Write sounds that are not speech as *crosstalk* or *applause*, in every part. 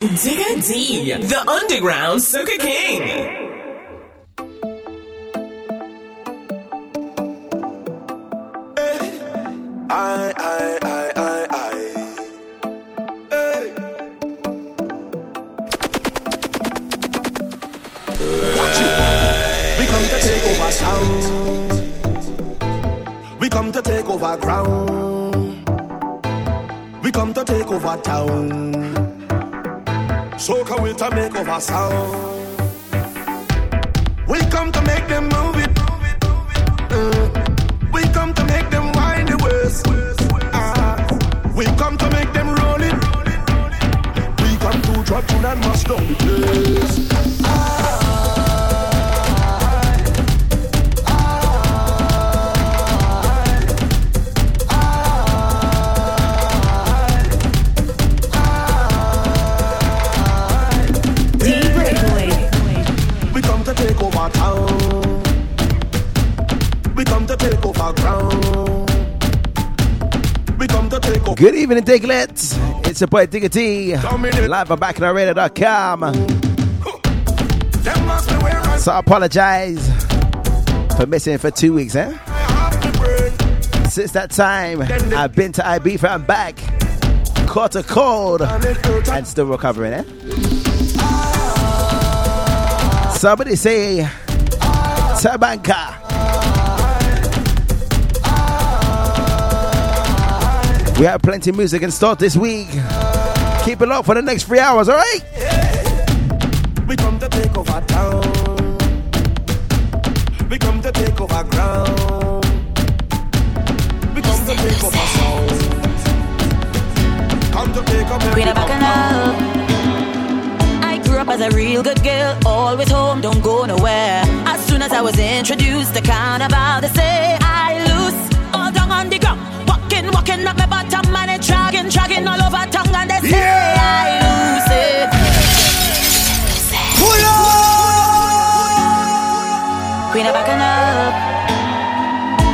Digga D, the underground Soca King. I, I, I, I, I. Hey. Watch it. We come to take over town. We come to take over ground. We come to take over town. Soca will to make over sound. We come to make them move it. Uh, we come to make them wind the waist. Ah, we come to make them roll it. We come to drop tune and mash down the place. Good evening, Diglets. It's your boy Digga T. Live on BacchanalRadio.com. Them must be where I So I apologize for missing for two weeks, eh? have the brain. Since that time, I've been to Ibiza and back. Caught a cold and still recovering, eh? Somebody say Tabanka. We have plenty of music and store this week. Keep it locked for the next three hours, alright? We come to take over town. We come to take over ground. We come to take over sound. Come to take over. Queen of Bacchanal. I grew up as a real good girl, always home, don't go nowhere. As soon as I was introduced to carnival, they say Walking, walking up my bottom and it dragging, dragging all over tongue and they say I lose it. Pull up! Queen of Bacchanal.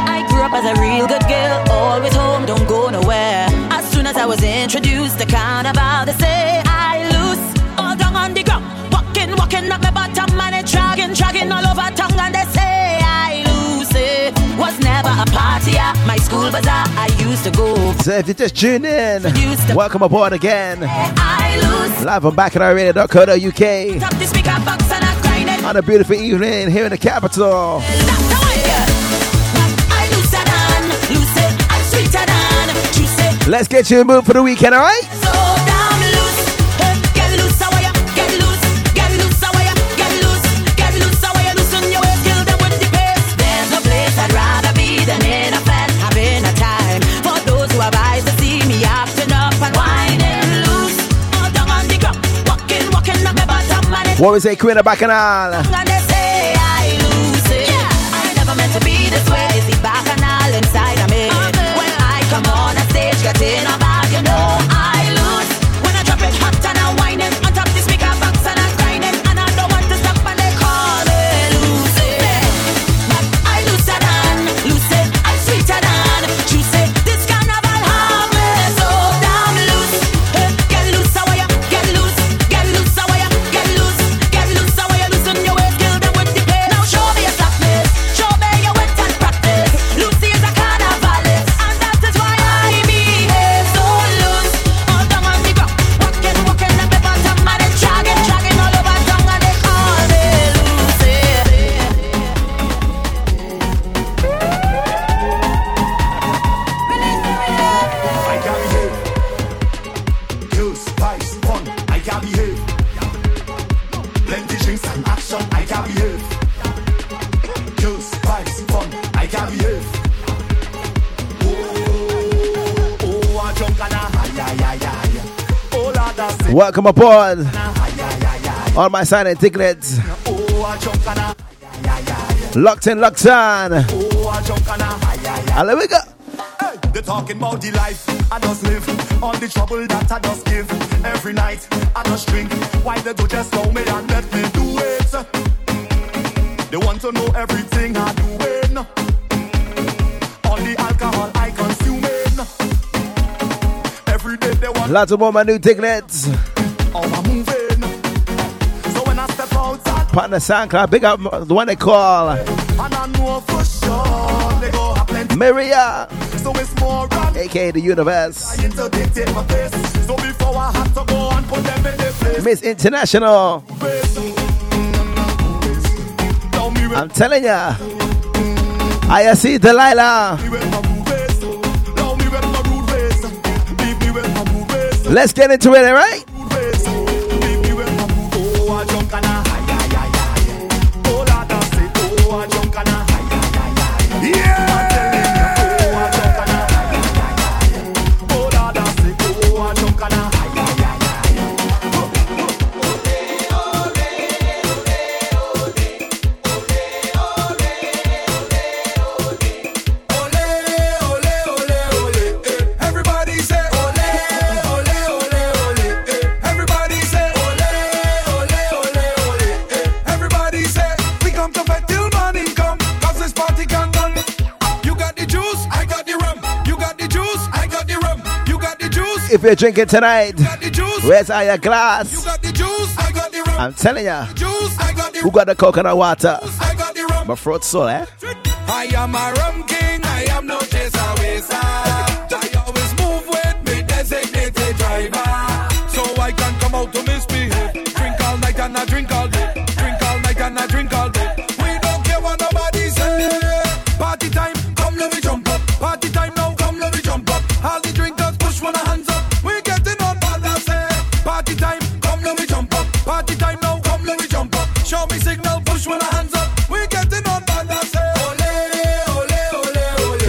I grew up as a real good girl, always home, don't go nowhere. As soon as I was introduced to carnival, they say I loose all down on the ground. Walking, walking up my bottom and it dragging, dragging all over tongue and they say I lose it. Was never a party at my school bazaar. I used to go. So if you just tuned in, welcome aboard again. Live on BacchanalRadio.co.uk Top the speaker box and I grind on a beautiful evening here in the capital. I lose it and lose it. I'm sweeter than juice it. Let's get you in the mood for the weekend, alright? What we say, Queen of Bacchanal? Welcome aboard, all my silent Diglets. high. I drunk and I high, high, high. Locked in, locked on. And we go. Hey, they talking about the life I just live, all the trouble that I just give. Every night I just drink. Why they do just know me and let me do it? They want to know everything I doing. All the alcohol I consuming. Every day they want Lots of more my new Diglets. Partner SoundCloud, big up the one they call Maria, so it's more aka the universe. Miss International. I'm telling ya, I see Delilah. Let's get into it, all right? You're drinking tonight, where's all your glass? I'm telling ya. Who got the coconut water? My throat sore, eh? I am a rum king, I am no chaser I always move with me designated driver. So I can come out to misbehave.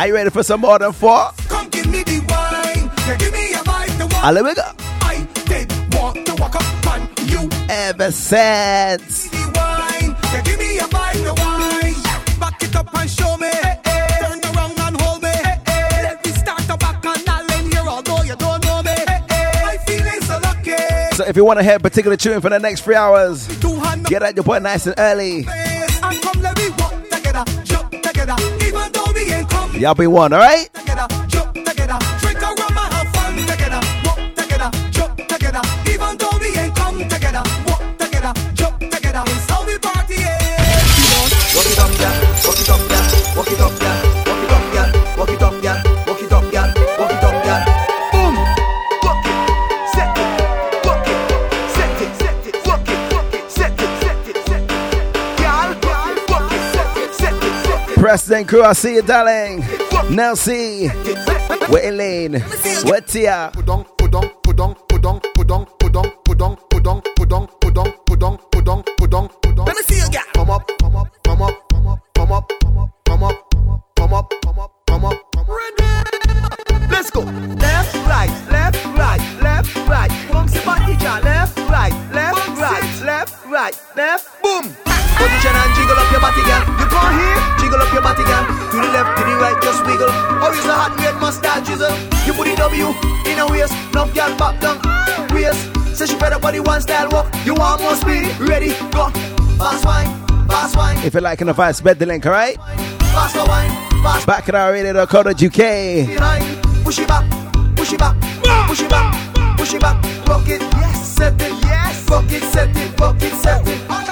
Are you ready for some more than four? Come give me the wine. Yeah, give me a bite. The wine. Me go. I did want to walk up on you. Ever since. The wine. Yeah, give me a bite. The wine. Back it up and show me. Turn around and hold me. Let start the back and I'll in here although you don't know me. I feeling so lucky. So if you want to hear a particular tune for the next three hours, get at your boy nice and early. Y'all be one, alright? President Crew, I see you, darling. Nelsie, we're Elaine, we're Tia. If you're liking the vibe, spread the link, alright? BacchanalRadio.co.uk. It set it, it, set it, it, set it.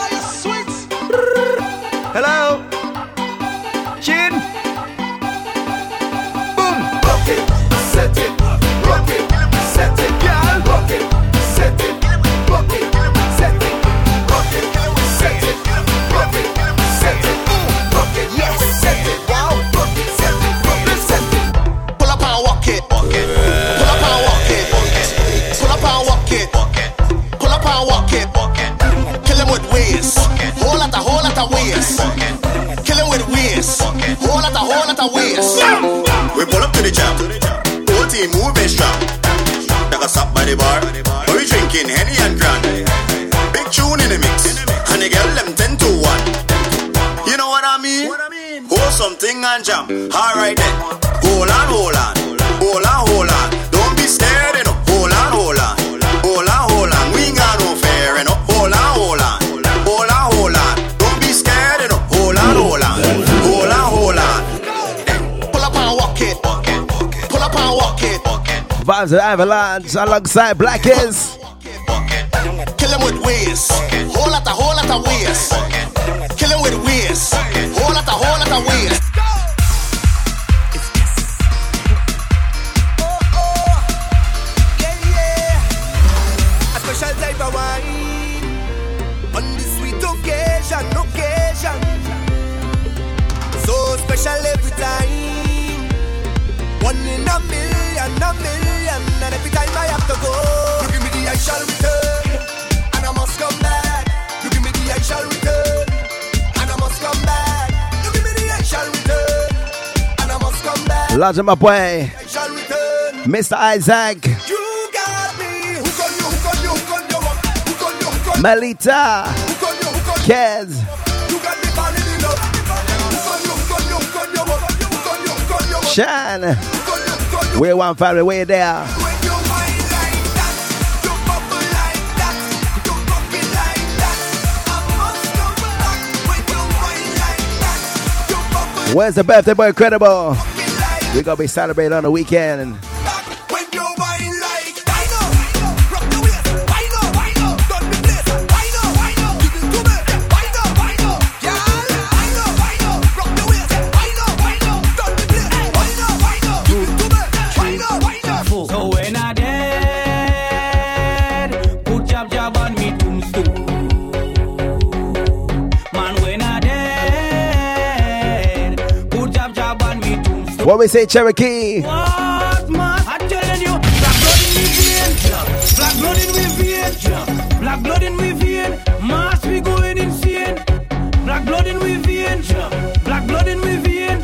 lot of ways. Killing with ways. Whole lot of, whole lot of ways. We pull up to the jam. Whole team moving strong. Like a stop by the bar. But we drinking Henny and Grand. Big tune in the mix. And the girl them 10 to 1. You know what I mean? Hold something and jam. Alright then. Vibes of Avalanche alongside Blackers. Kill him with ways. Whole lot of whole lot of ways. Kill him with ways. Whole lot of whole lot of ways. Oh, oh. A special type of wine on this sweet occasion, occasion. So special every time. One in a million, a million, shall return, and I must come back. You give me the I shall return, and I must come back. You give me the I shall return, and I must come back. Large my boy, I shall return. Mr. Isaac, You got me. Hook on you, hook on you, hook on you, hook on you, hook on you, Melita, hook on you, hook on you. Kez, You got me falling in love. Where's the birthday boy Incredible? We're gonna be celebrating on the weekend. What we say, Cherokee? What man? I'm telling you, black blood in me vein, black blood in me vein, black blood in me vein. Mass we going insane. Black blood in me vein, black blood in me vein,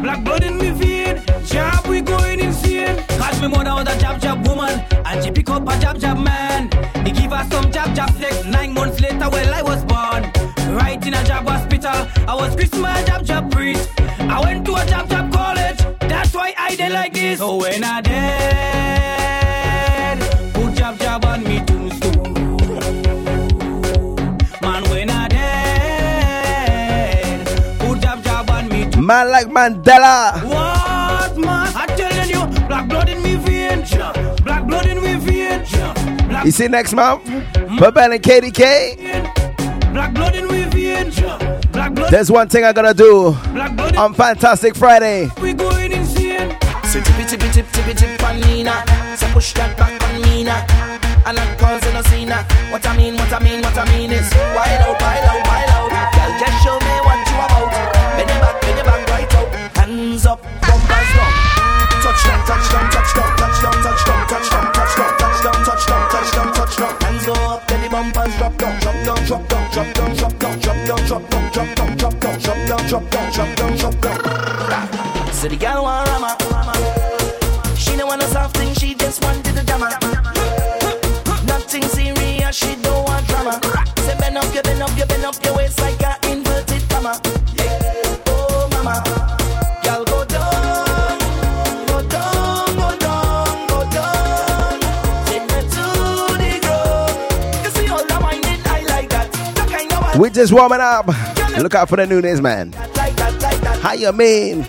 black blood in me vein. Jab we going insane. Cause me mother was a jab jab woman, and she pick up a jab jab man. He give her some jab jab flex. Nine months later, well I was born. Right in a jab hospital, I was Christmas jab jab priest. Like this. So when I dead, put jab jab on me tombstone. Man, when I dead, put jab jab on me tombstone. Man like Mandela. What man? I'm telling you, black blood in me vein, black blood in me vein, black You see next month? Purple and KDK. black blood in me vein, black There's one thing I gotta do on Fantastic Friday. we on. Say push that back on Nina. And I'm causing a scene. What I mean, what I mean, what I mean is wild out, wild out, wild out. Girl, just show me what you about. Bend your back, bend your back right out. Hands up, bumpers down. Touchdown, touchdown, touchdown, touchdown, just warming up. Look out for the newness, man. How you mean?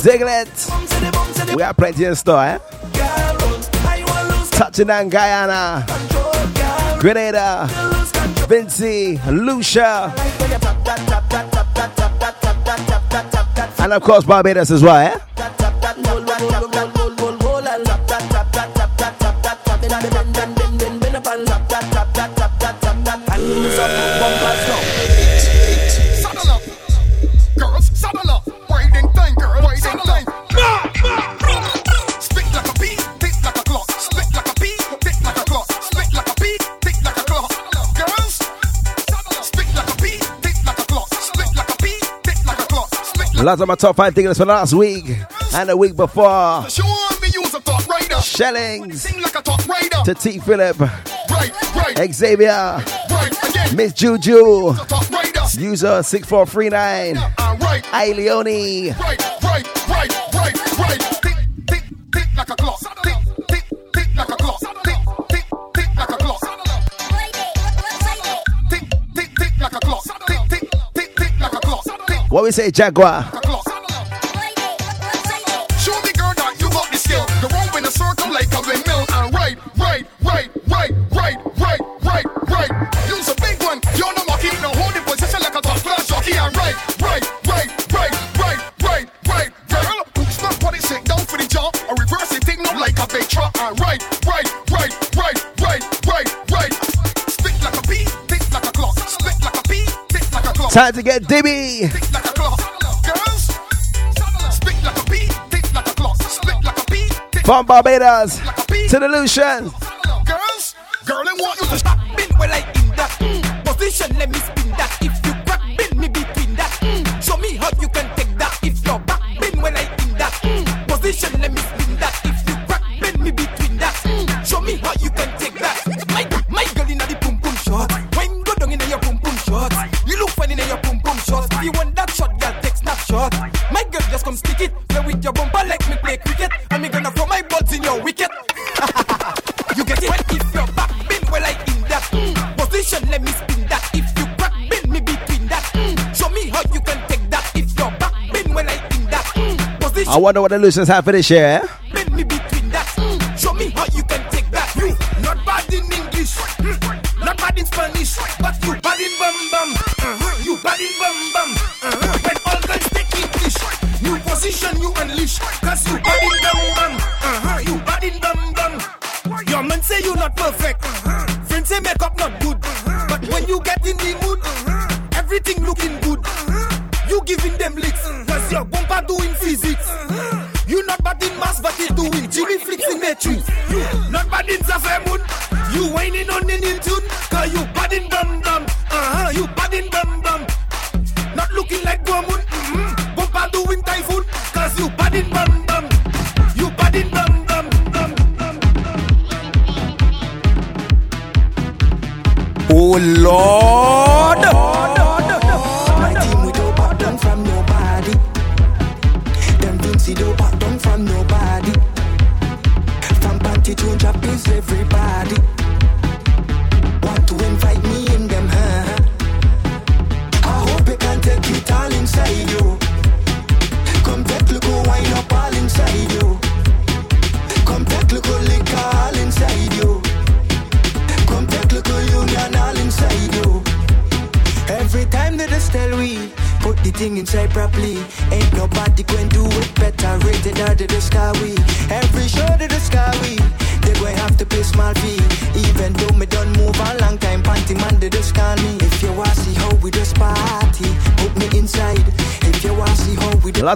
Zigglet. We have plenty in store, eh? Touching on Guyana, Grenada, Vincy, Lucia, and of course Barbados as well, eh? Lots of my top five things for last week and the week before. Show me use a top rider. Shellings Sing like a top rider. to T. Philip, Right, right, Xavier, right. Again, Miss Juju. User 6439. Uh, right, Hey, Leone. right, Say, Jaguar? like a clock. Show me, girl, that you got the skill. You roll in a circle like a windmill. And right, right, right, right, right, right, right, right. Use a big one. You're no monkey. Now hold the position like a top class jockey. And right, right, right, right, right, right, right. Girl, snap body sit down for the jump. Or reverse it, thing up like a big truck. And right, right, right, right, right, right, right. Spit like a bee, tick like a clock. Spit like a bee, tick like a clock. Time to get Dibby. Tick like a From Barbados to the Lucian. I wonder what the Lucians have for this year. Eh? bend me between that. Mm. Show me how you can take that. You not bad in English, mm. not bad in Spanish, but you bad in bum bum. Mm, you bad in bum bum. Mm, when all girls take English, new position you unleash, cause you bad in bum bum. Mm, you bad in bum bum. Your man say you not perfect. Friends say makeup not good. But when you get in the mood, everything looking good. You giving them licks. Flicks. You not bad in Moon. You whining on the new tune. Cause you bad in dum dum. Uh-huh. You bad in dum dum. Not looking like Gomun. Mm-hmm. Bumper doing typhoon. Cause you bad in bum bum. You bad in bum. Oh Lord. My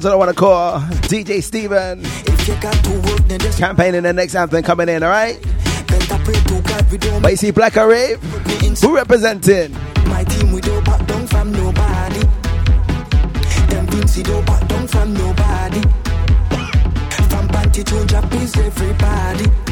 see how we A lot of I want to call DJ Steven. If you got to work, Campaigning the next anthem coming in, alright? better pray to God we don't But you see Black or Rave? put me inside. Who representing? My team we don't back down from nobody. Them Vincy don't back down from nobody. From panty to is everybody.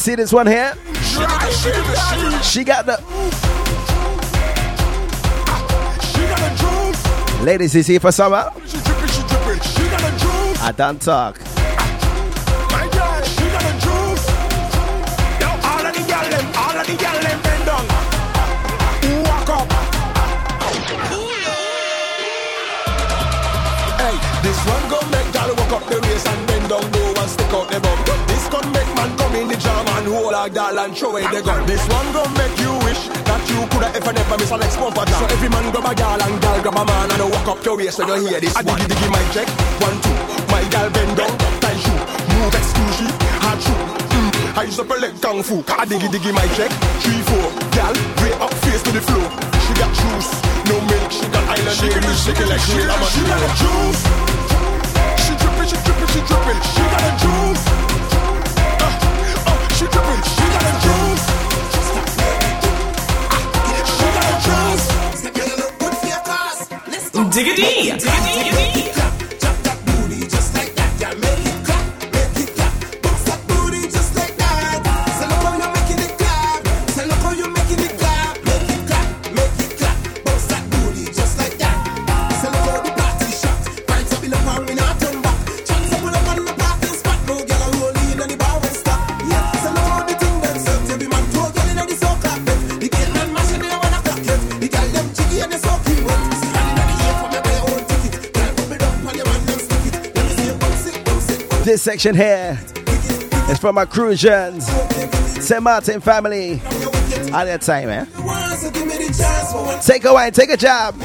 See this one here? She got the She got the. She got the juice. Ladies, is here for summer? She dripping, she dripping. She got the juice. I don't talk. in the jam and hold a that and show it they gun. This one gon' make you wish that you coulda ever never miss a next bumper jam. So every man grab a girl and girl grab a man and walk up your waist when you hear this I one. I diggy diggy my check, one two. My girl bend down, tie shoe, move excuse hard shoe. Mm. I used to play kung fu. I diggy diggy my check. Three four, gal, way up face to the floor. She got juice, no milk. She got island. She can shake it like she. She got a juice. She drippin', she drippin', she drippin'. She got a juice. Diggity! Diggity! Diggity! this section here is from my Crucians, St. Martin family. At that time, eh? Take a wine, take a job.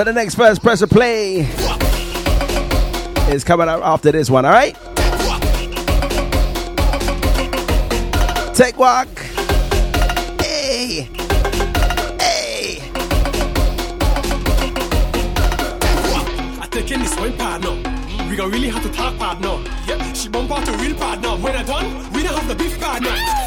So the next first press of play is coming up after this one, alright? Take walk. Hey. Hey. I take in this one partner. We gonna really have to talk partner. Yep, she bump out the real partner. When I done, we don't have the beef partner.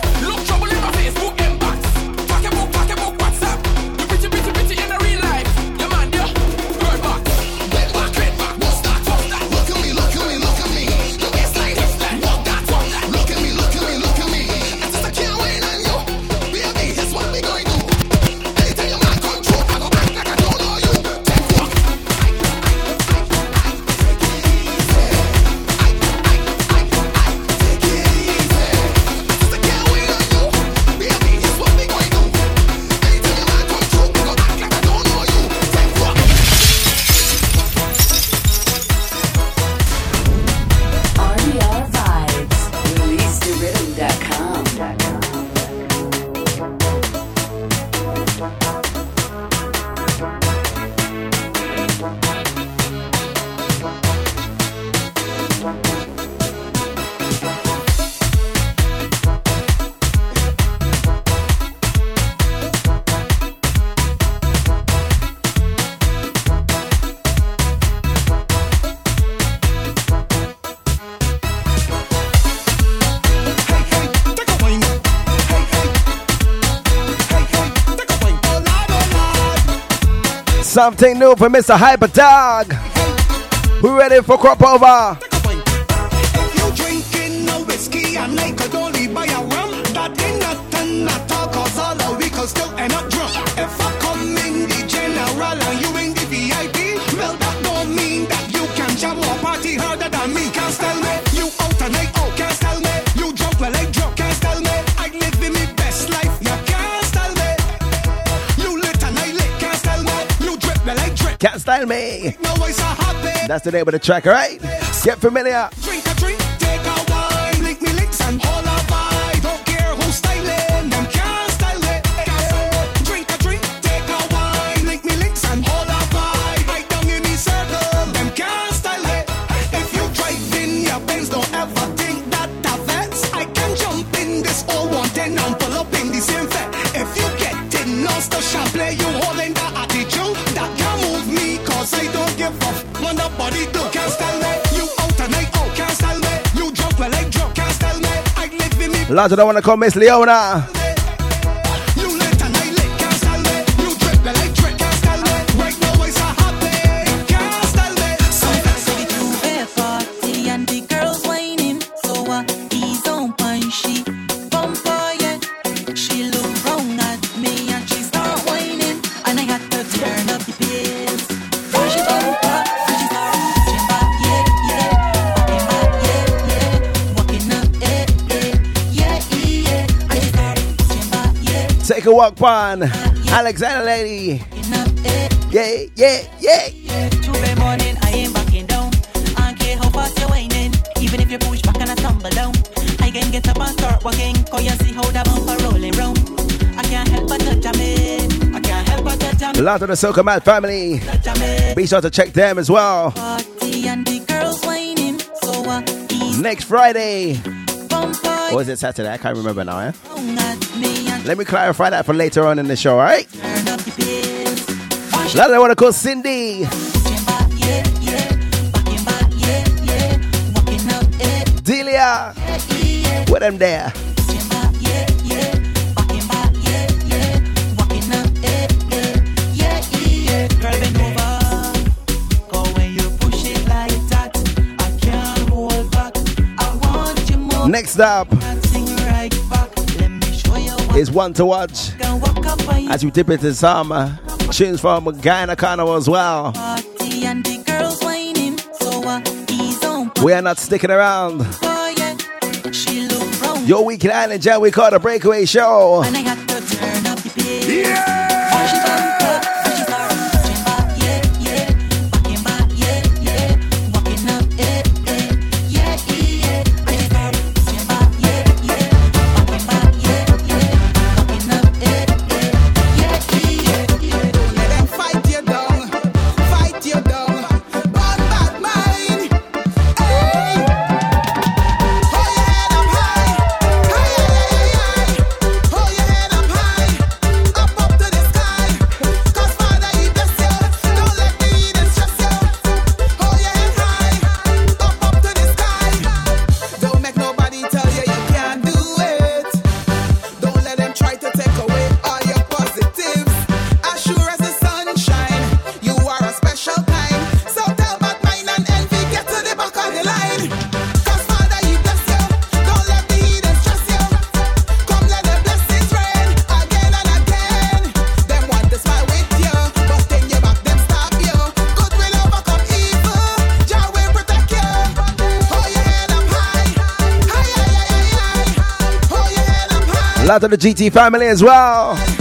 something new for Mr. Hyper Dog. We ready for crop over? That's the name of the track, all right? Get familiar. Lads, I don't want to call Miss Leona. Walk Alexander Lady. Yeah, yeah, yeah. Today morning, I backing down. I care how fast you're. Even if you push back and I tumble down, I can get up and start walking. Cause you see how that bumper rolling round. I can't help but touch jam it. I can't help but touch. A lot of the Soca Man family. Be sure to check them as well. Party and the girls whining. So, uh, Next Friday. Or is it Saturday? I can't remember now, eh? Let me clarify that for later on in the show, alright? Lot I want to call Cindy. Delia. where them there. Next up is one to watch as we dip into some uh, tunes from Guyana Carnival as well. We are not sticking around. Your weekly island, Joe, we call the breakaway show. out to the GT family as well.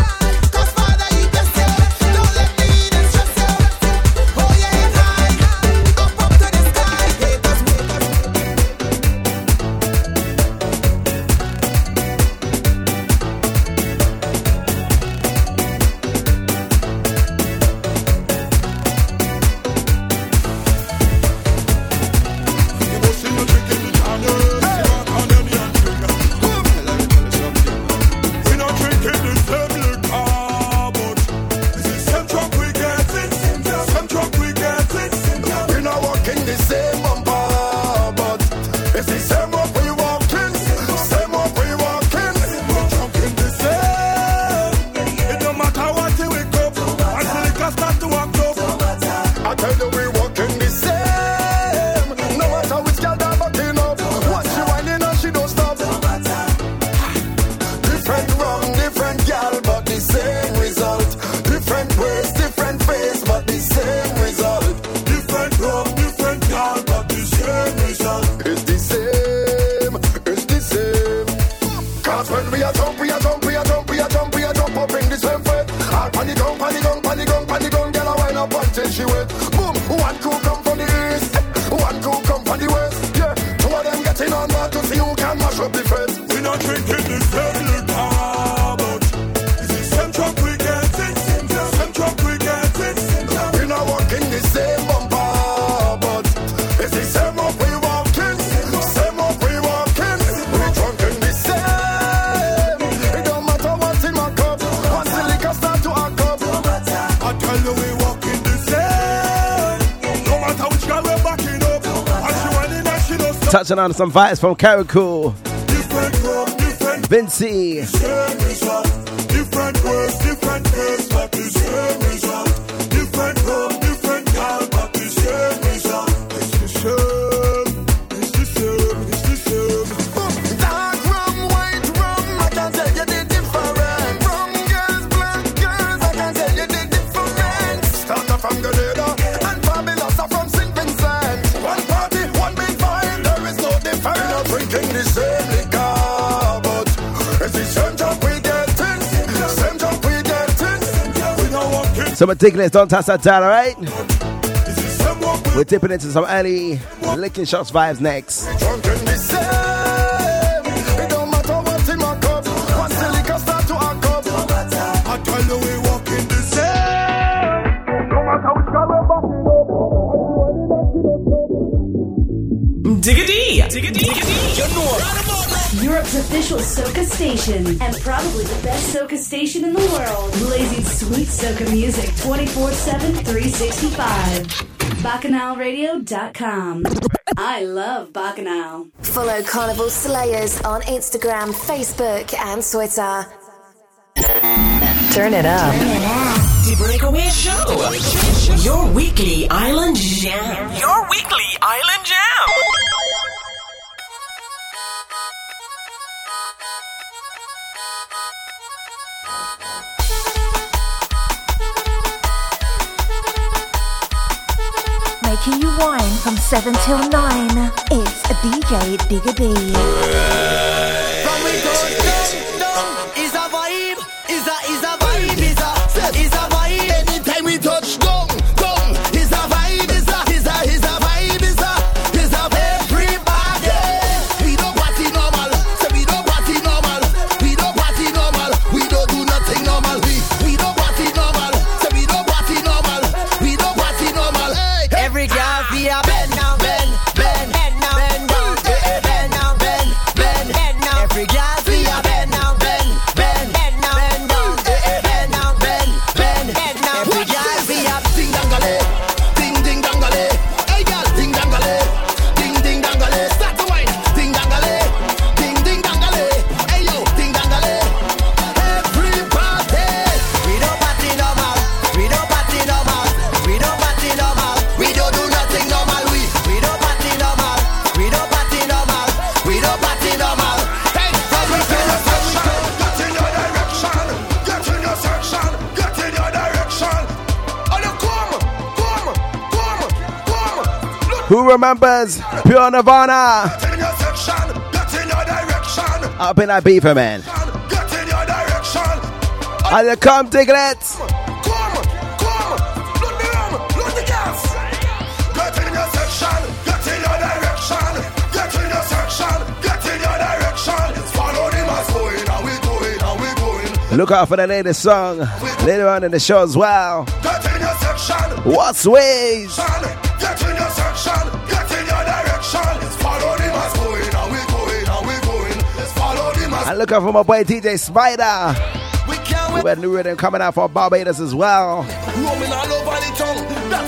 catching on some vibes from Caracol. Vincy. So we're taking it, don't touch that dial, alright? We're dipping into some early licking shots vibes next. station and probably the best soca station in the world. Blazing sweet soca music 24-7, 365. BacchanalRadio.com. I love Bacchanal. Follow Carnival Slayers on Instagram, Facebook, and Twitter. Turn it up. Turn it up. The Breakaway Show. Your weekly island jam. Dig a baby. Nirvana. Get in your section, get in your direction. Up in that beaver, man. Get in your direction. And you come, Diglets. Come, come, load the rum, load the gas. Get in your section, get in your direction. Get in your section, get in your direction. Follow the mass going, are we going, are we going? Look out for the latest song later on in the show as well. Get in your section. What's ways? Section. looking for my boy DJ Spider. We got new rhythm coming out for Barbados as well.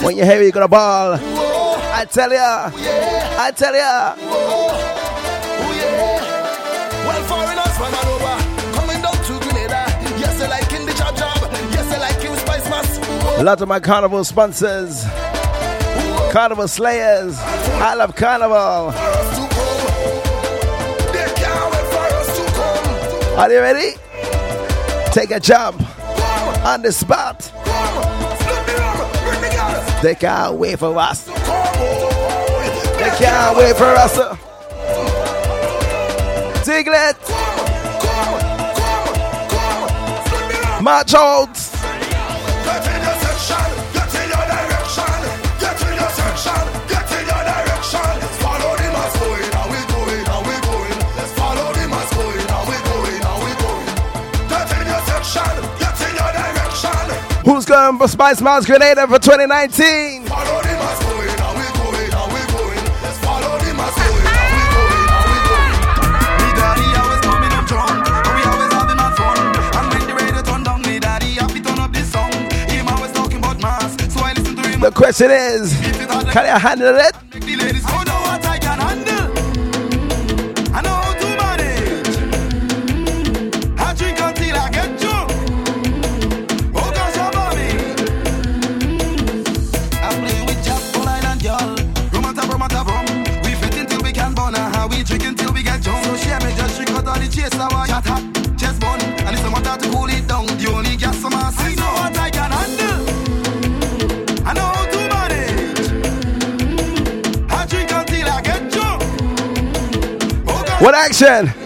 When you hear it, you gonna ball. I tell ya, I tell ya. Lots A lot of my carnival sponsors, carnival slayers. I love carnival. Are you ready? Take a jump on the spot. They can't wait for us. They can't wait for us. Tiglet. March out. Who's going for Spicemas Grenada for 2019? The question is, can I handle it? What action?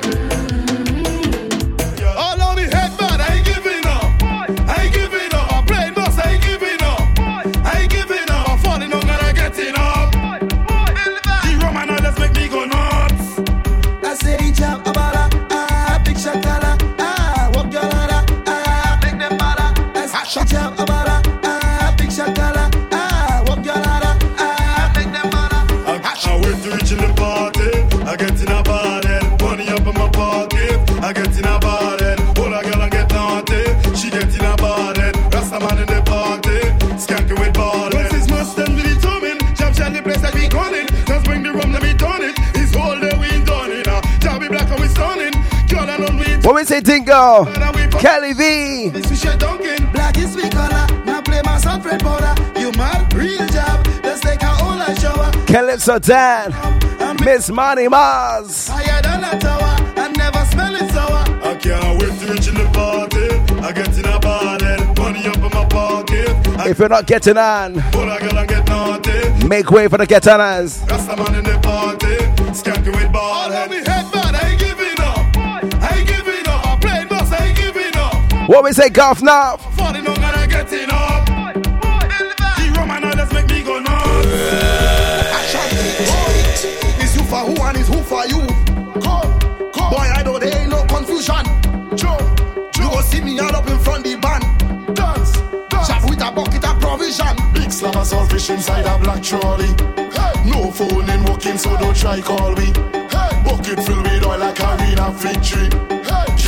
Need What say, Dingo? Kelly V. this is. Black is we color. Now play my sun red powder. You mad? Real job. Let's take our all a shower. Calypso Dan. Miss Money Mars. Higher than a tower. I never smell it sour. I can't wait to reach in the party. I get in a bottle. Money up in my pocket. I If you're not getting on, pull a girl and get make way for the get oners. Rasta man in the party. What we say, golf now? Falling on and I getting up. The Roman others make me go nuts. It's you for who and it's who for you. Come, come. Boy, I know there ain't no confusion. Joe, you go see me all up in front the band. Dance, dance. Chap with a bucket of provision. Big slab of saltfish inside a black trolley. No phone in working, so don't try call me. Bucket filled with oil like arena victory.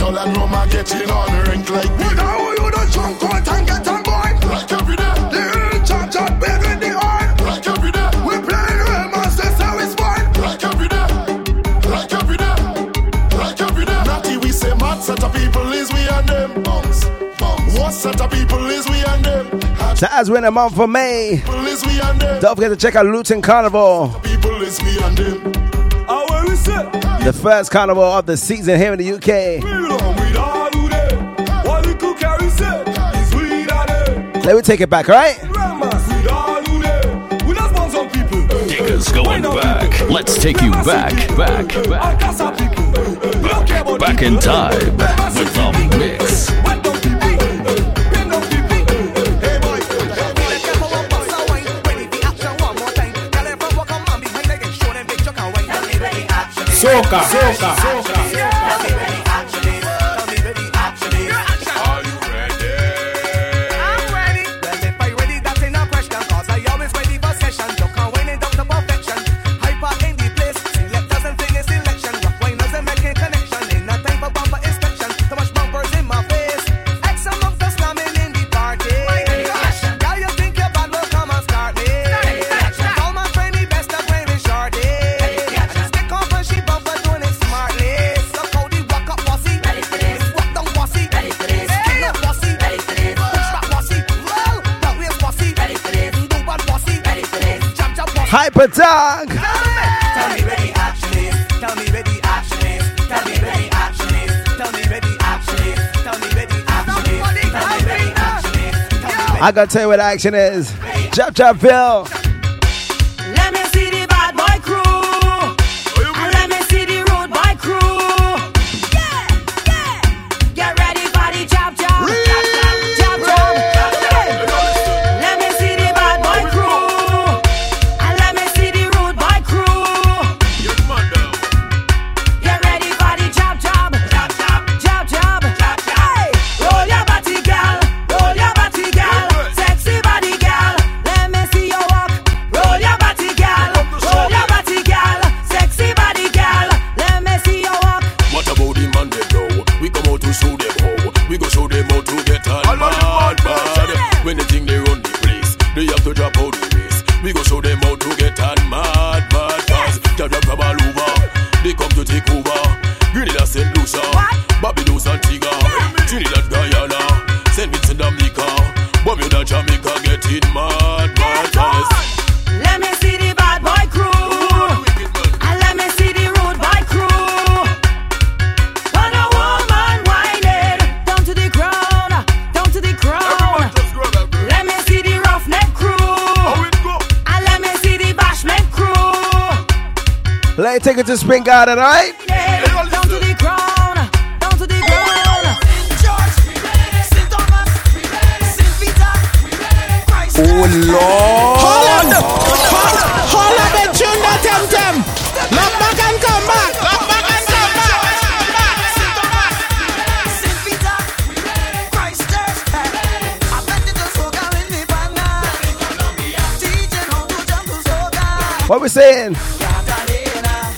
Girl and rum are getting on rank like me. Now you don't drunk out and get on board. Like every day. The real champ chat big in the oil. Like every day. We play real masters how it's born. Like every day. Like every day. Like every day. Natty, we say mad set of people is we and them. Bounce, bounce. What set of people is we and them? So as we're in the month of May, People is we and them. don't forget to check out Luton Carnival, People is we and them. How where we say? the first carnival of the season here in the UK. Let me take it back, all right? Digger's going back. Let's take you back, back, back. Back in time with the mix. Soca, soca, soca. Dog. Tell me action is. Tell me action is. Tell me action is. Tell me action is. Tell me action is. I gotta tell you what action is. Chop Chopville. Let to Spring Garden, all right? Down to the ground, down to the ground. Oh, Lord. Hold, hold on the tune that tem tem. Lock back and come back. Back and come back. What we saying?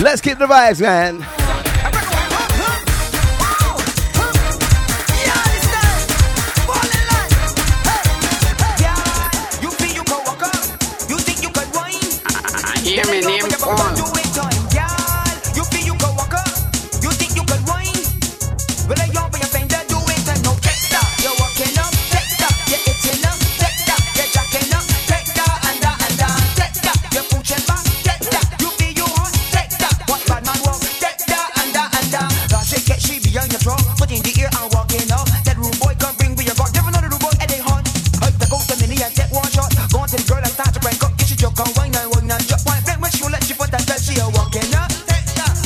Let's keep the vibes, man.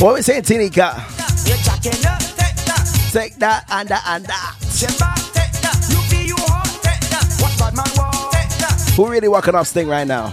What we saying, Tinika? Take that and that and that. Who really walking off Sting right now?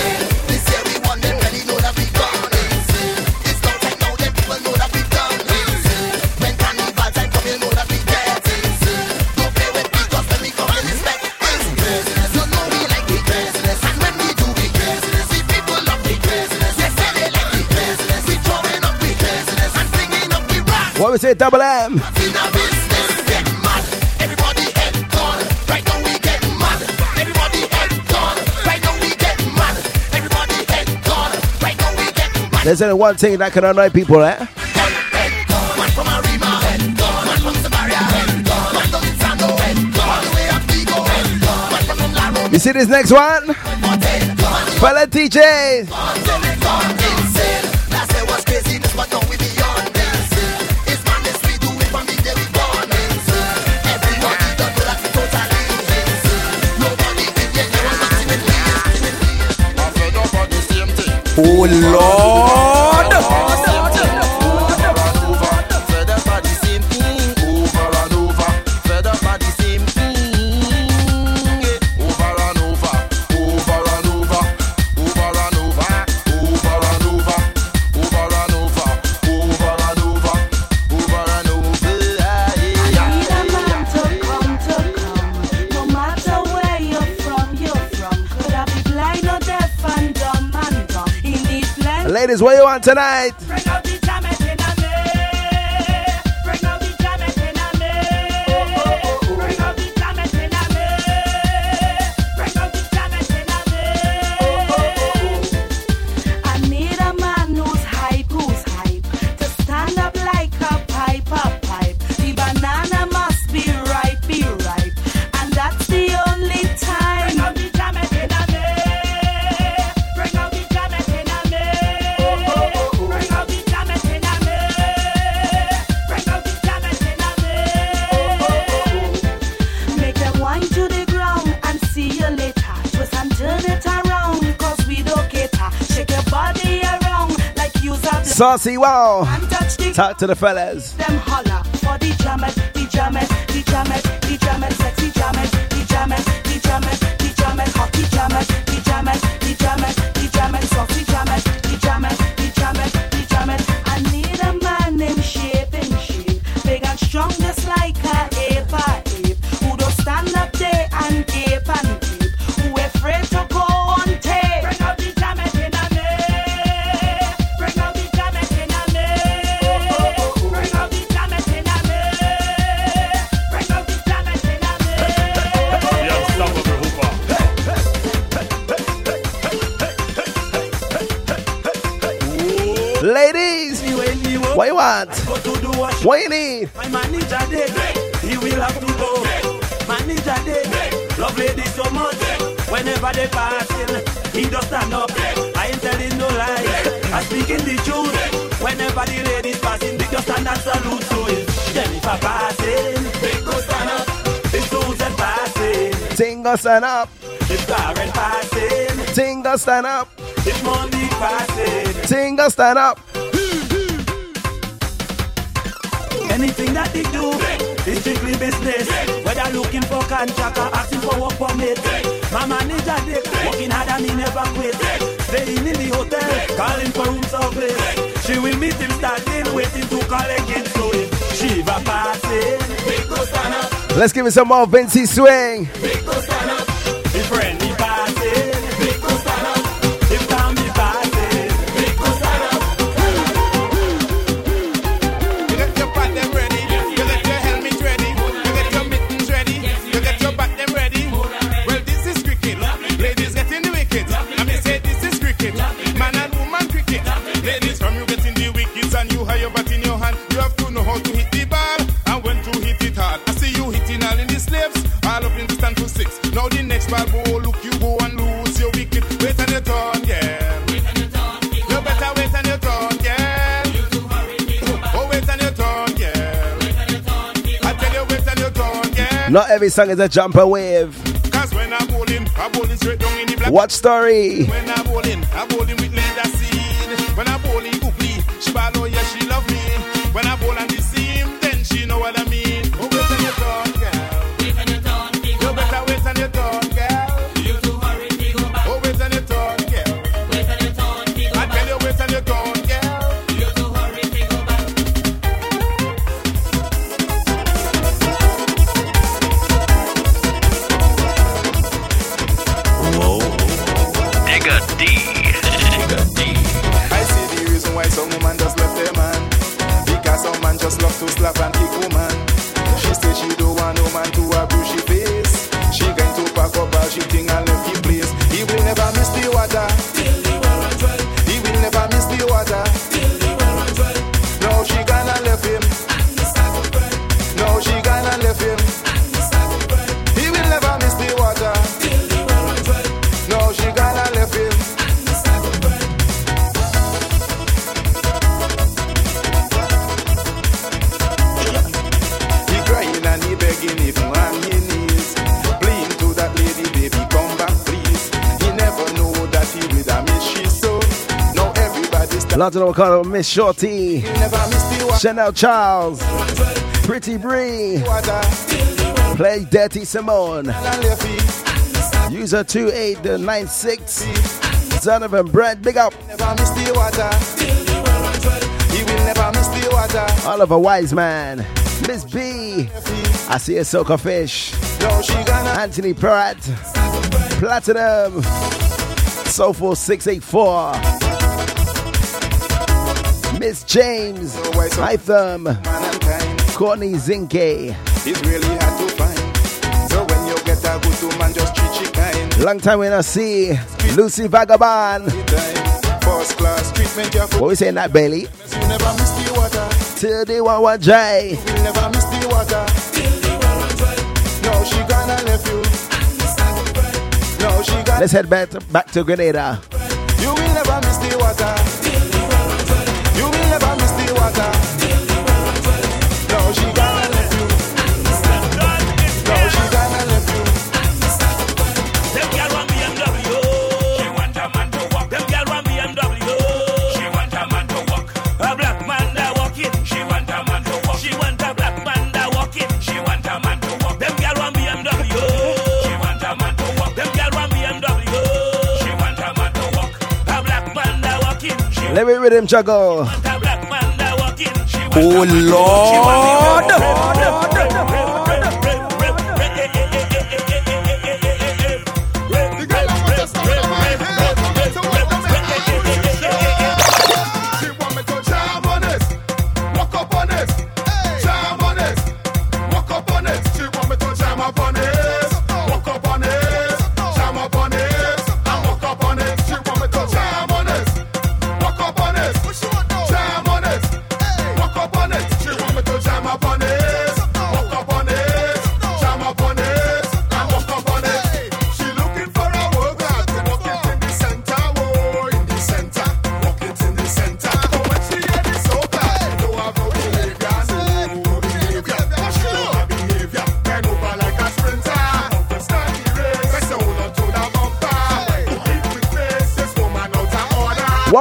What's double M? There's only one thing that can annoy people, eh? You see this next one? Fella TJ. Oh Lord. is what you want tonight. Saucy Wow. Talk to the fellas. Them holler for the jammers, the jammers, the jammers, the jammers, jammers, jammers, the jammers, the jammers, hockey jammers, the jammers. What you need? My manager dead. He will have to go. Manager dead. Love lady so much. Whenever they passing, he does stand up. I ain't telling no lie. I'm speaking the truth. Whenever the ladies passing, they just stand and salute to him. Jennifer passing, they go stand up. The passing, Tingo stand up. If Karen passing, Tingo stand up. If Monique passing, Tingo stand up. Anything that they do is strictly business. Whether looking for contract or asking for work permit. My manager dick, working hard and he never quit. Staying in the hotel, calling for room service. She will meet him starting, waiting to call again. So it She Shiva passing. Let's give it some more Vincy swing. Big friend. Not every song is a jumper wave. Cause when I'm bowling, I'm bowling straight down in the black. What story? When I'm bowling, I'm bowling London O'Connor, Miss Shorty. Chanel Charles. Pretty Bree. Play Dirty Simone. User two eight nine six. Donovan Brad, big up. Oliver Wiseman. Miss B. I see a soca fish. Anthony Pratt. Platinum. Soulful 684. Miss James, My Thumb, Courtney Zinke. It's really hard to find. So when you get a good woman, just treat she kind. Long time we not see Lucy Vagabond. What we saying that Bailey? Till the Wawa Jai. Never miss the water. No, she gonna leave you. No, she gonna Let's head back to, back to Grenada. You will never miss the water. Let me with him, Chago. Oh, Lord.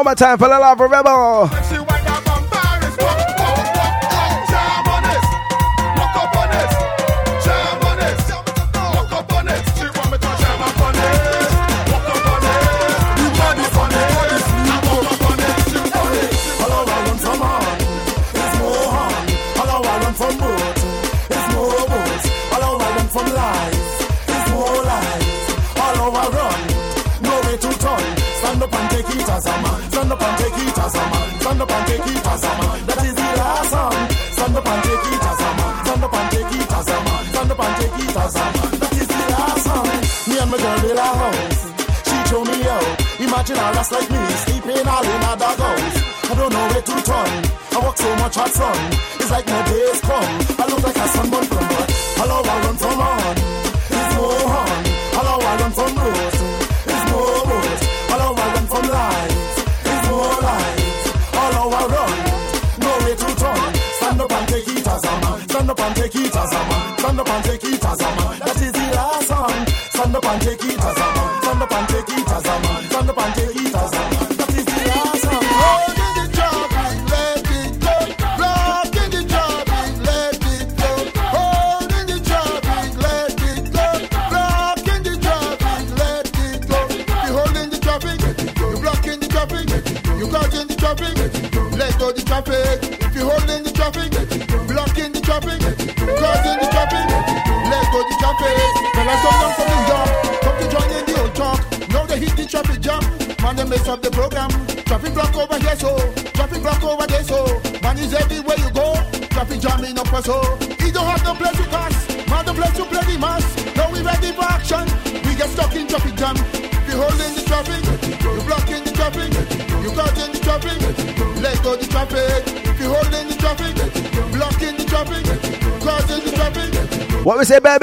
One more time for the love of Rebel. hot sun. It's like no we say, baby.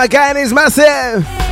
Magalhães Massive.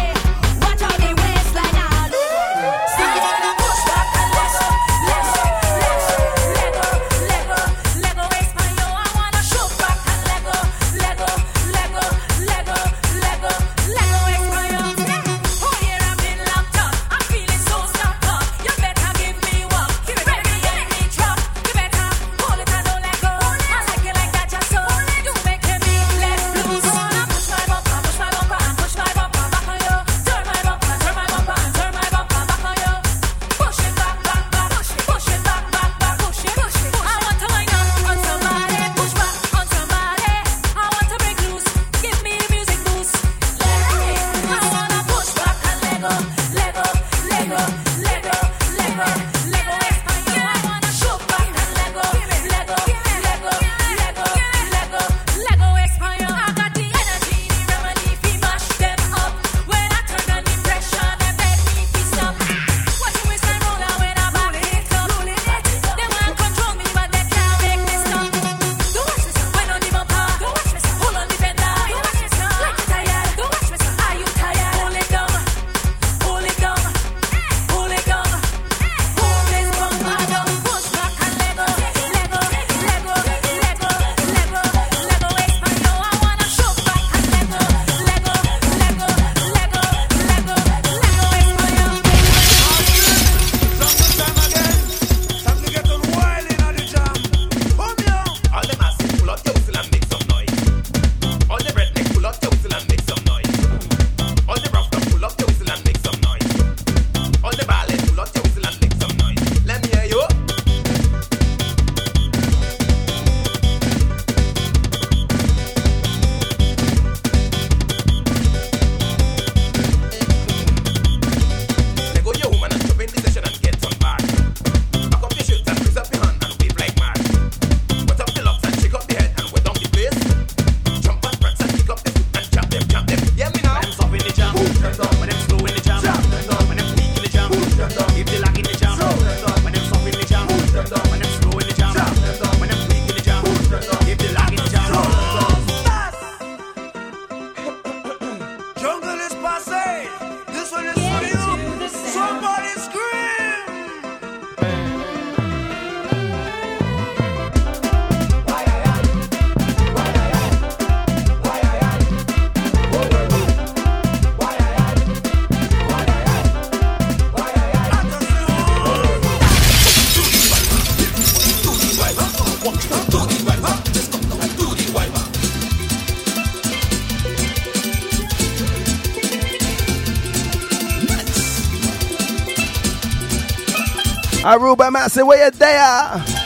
Aruba Massive, where you there?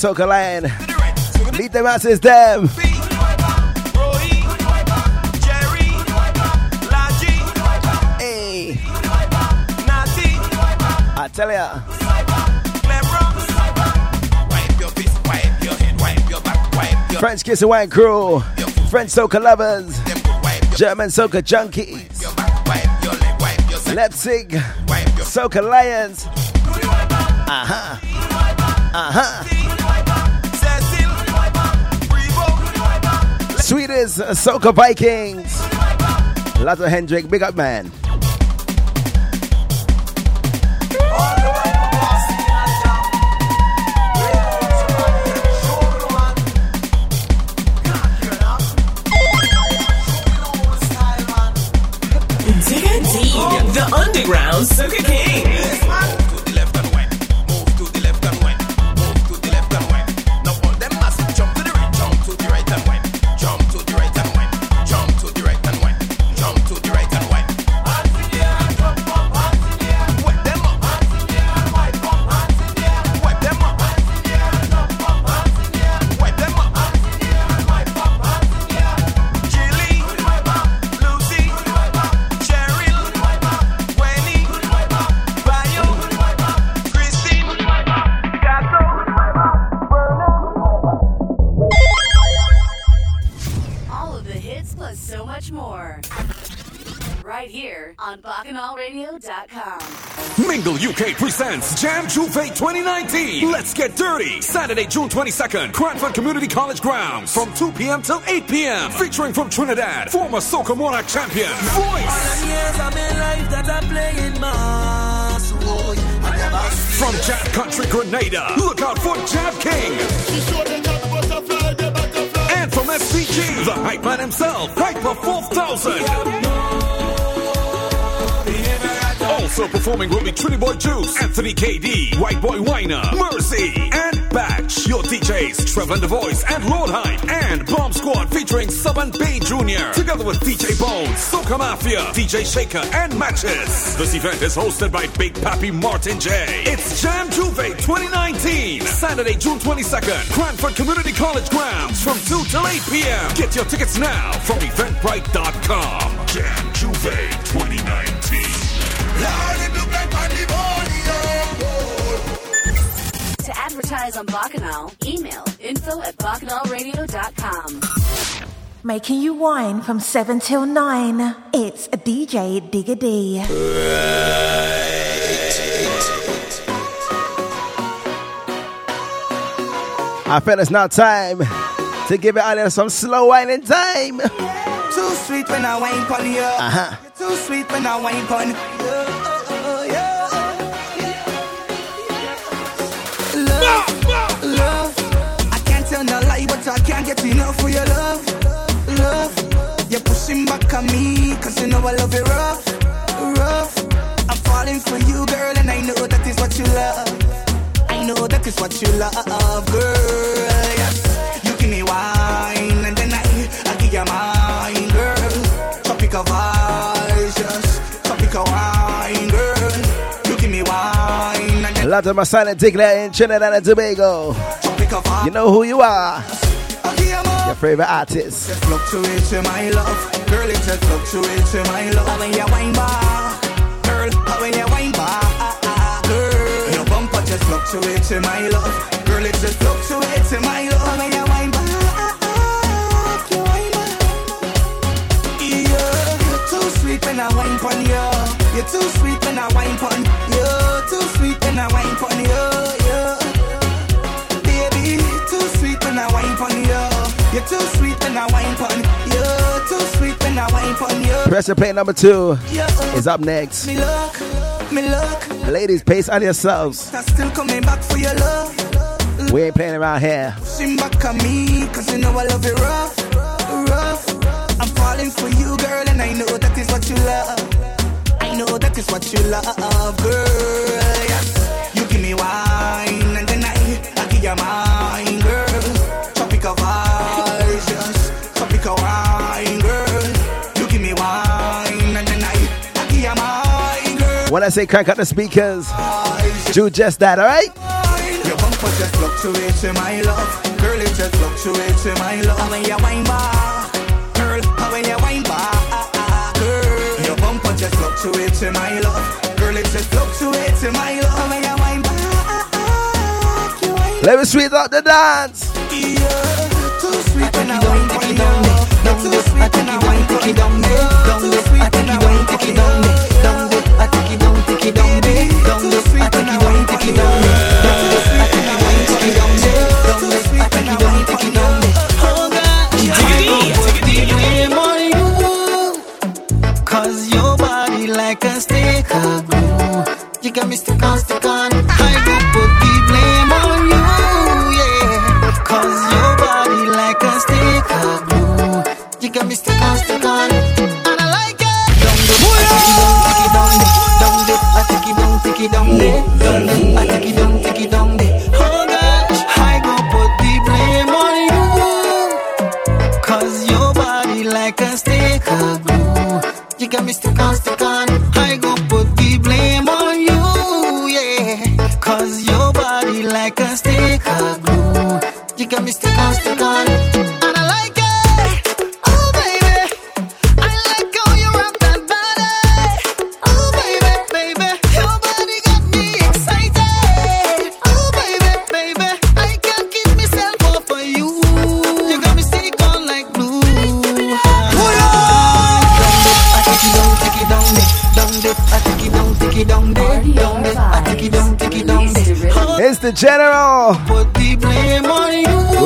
Soca Lion. Lead the masses, them. Hey. I tell ya. French Kiss and Wine Crew. French Soca Lovers. German Soca Junkies. Leipzig. Soca Lions. Uh huh. Uh huh. Sweetest Soca Vikings. Lato Hendrick, big up man. Saturday, June 22nd, Cranford Community College grounds from 2 p.m. till 8 p.m. Featuring from Trinidad, former Soca Monarch champion, Voice. From Jab Country Grenada, look out for Jab King. And from SVG, the hype man himself, Hypa 4000. Also performing will be Trinity Boy Juice, Anthony KD, White Boy Winer, Mercy, and Batch. Your DJs, Trevor the Voice, and Lord Hype, and Bomb Squad featuring Sub and B Jr. Together with DJ Bones, Soca Mafia, DJ Shaker, and Matches. This event is hosted by Big Pappy Martin J. It's Jam Juve 2019, Saturday, June 22nd, Cranford Community College grounds from 2 till 8 p.m. Get your tickets now from eventbrite.com. Jam advertise on Bacchanal, email info at BacchanalRadio.com. Making you wine from 7 till 9. It's a DJ Digga D. I feel it's now time to give it out there some slow whining time. Too sweet when I wine pon you. Uh-huh. You're too sweet when I wine pon you. Love, love. I can't tell no lie, but I can't get enough of your love, love. You're pushing back on me, cause you know I love it rough, rough. I'm falling for you, girl, and I know that is what you love. I I know that is what you love, girl. Yes, you give me wine and then I, I give you mine, girl. Tropical vibes, yes, tropical wine, lot of my silent tickler in Trinidad and Tobago. tropical vibes. You know who you are. I give you more. Your favorite artist. Just fluctuate to my love, girl. It just fluctuate to my love. When you wine back, girl. When you wine back, girl. Your bumper just fluctuate to my love, girl. It just fluctuate to my love. When you wine back, you wine back. Yeah, you're too sweet when I wine pon you. You're too sweet when I wine pon you. Too sweet when I wine you. Yeah. Baby, too sweet when I wine pon you. You're too sweet when I wine pon you. Too sweet when I wine pon you. Pressure play number two Yeah. is up next. Me look, me look. Ladies, pace on yourselves. I'm still coming back for your love. We ain't playing around here. Pushing back on me, cause you know I love you rough, rough. I'm falling for you, girl, and I know that is what you love. I know that is what you love, girl. Yes. Me wine, and then I, I give you mine, girl. Tropical vibes, yes. Tropical wine, girl. You give me wine, and then I, I give you mine, girl. When I say crank up the speakers, do just that, alright? Your bumper just fluctuate to my love. Girl, it just fluctuate to my love. When you wine back, girl, when you wine back, girl. Your bumper just fluctuate to my love. Girl, it just fluctuate to my love. Let me sweet up the dance. Cause your body like a steak of glue. You got me stick on, stick on. Cause your body like a steak of glue. You got me stick on,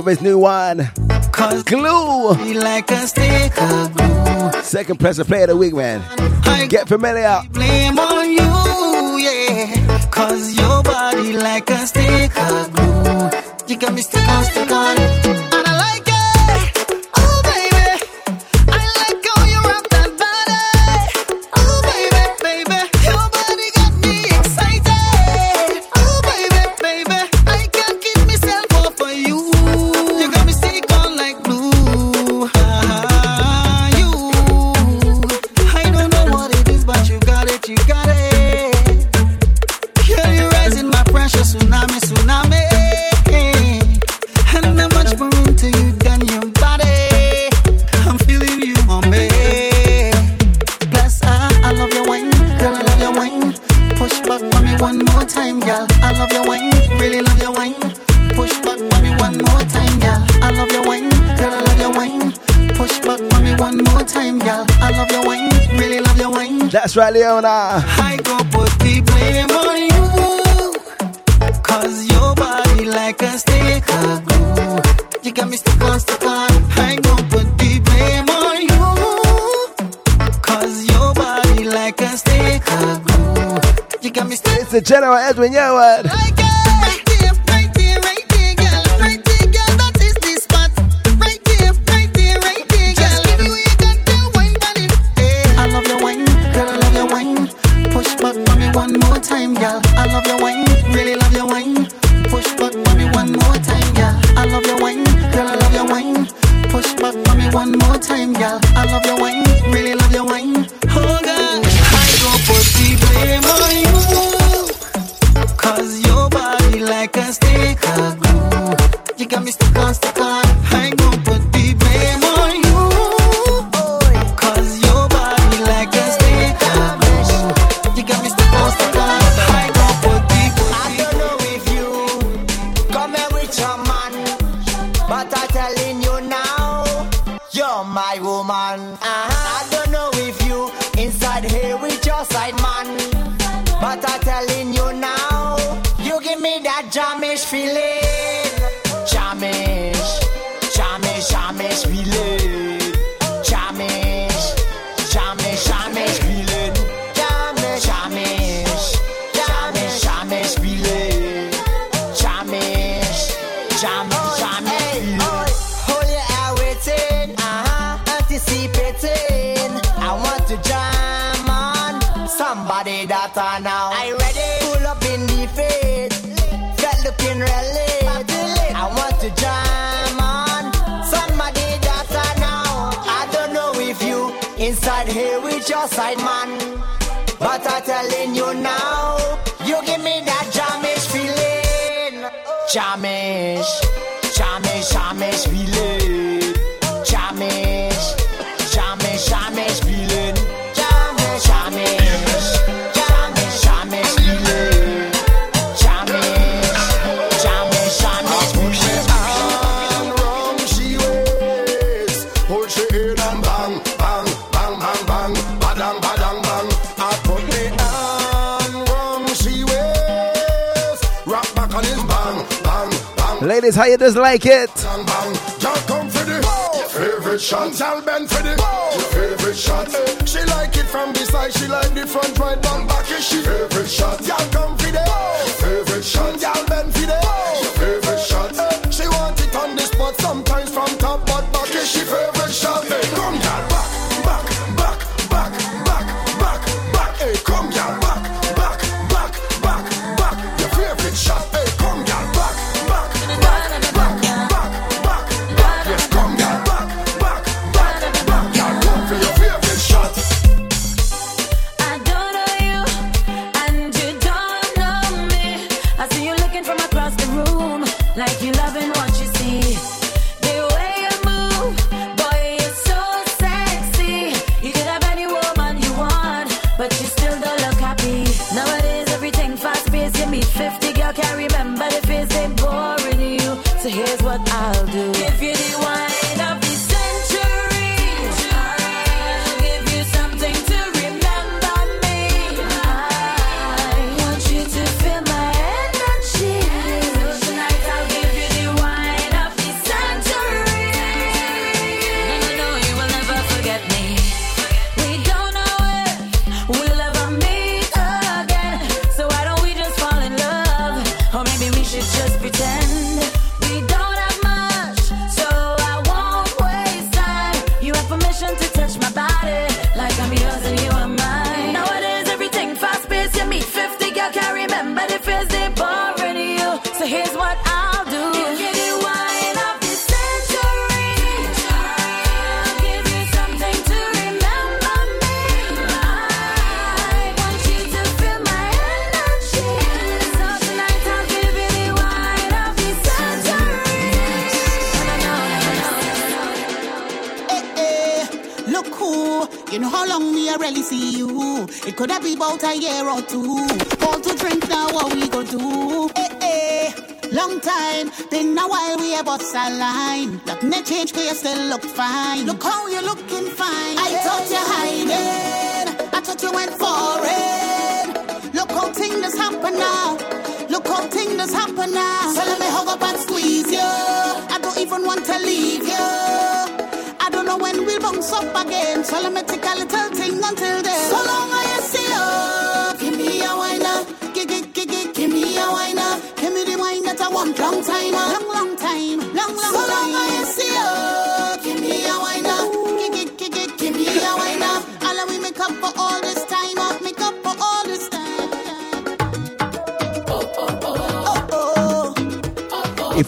with his new one. Cause Glue. Like a stick of glue. Second pressure play of the week, man. Get familiar. Blame on you, yeah. Cause your body like a stick of glue. You got me stick on, stick on. That's right, Leona. I go put the blame on you. Cause your body like a stick of glue. You got me stuck on, stuck on. I go put the blame on you. Cause your body like a stick of glue. You got me stuck It's the general Edwin Yearwood. Like it?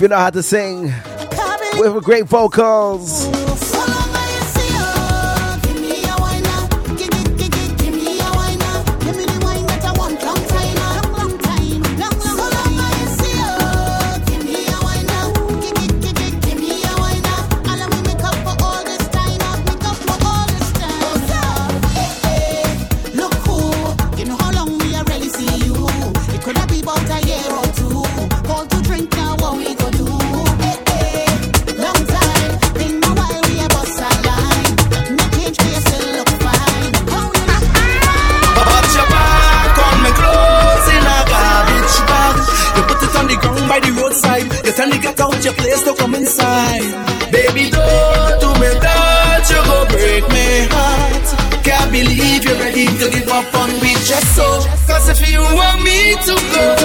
You know how to sing with great vocals. Up on me just so. Cause if you want me to go,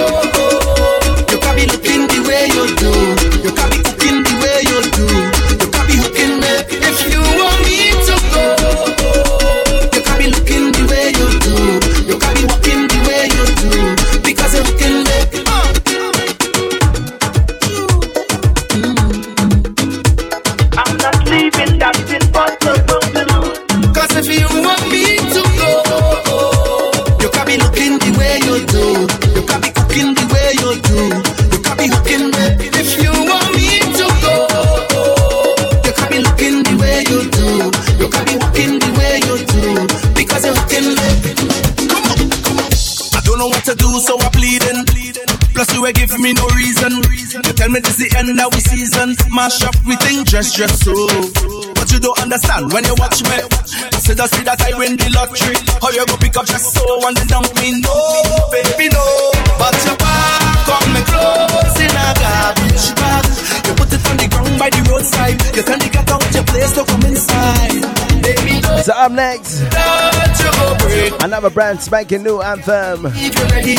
Mash up we think just just so. But you don't understand when you watch me. Said I see that I win the lottery. How you go pick up just so and then dump me? No, baby, no. But your back on me clothes in a garbage bag. You put it on the ground by the roadside. You can't get out your place to come inside. Baby, no. So up next, another brand spanking new anthem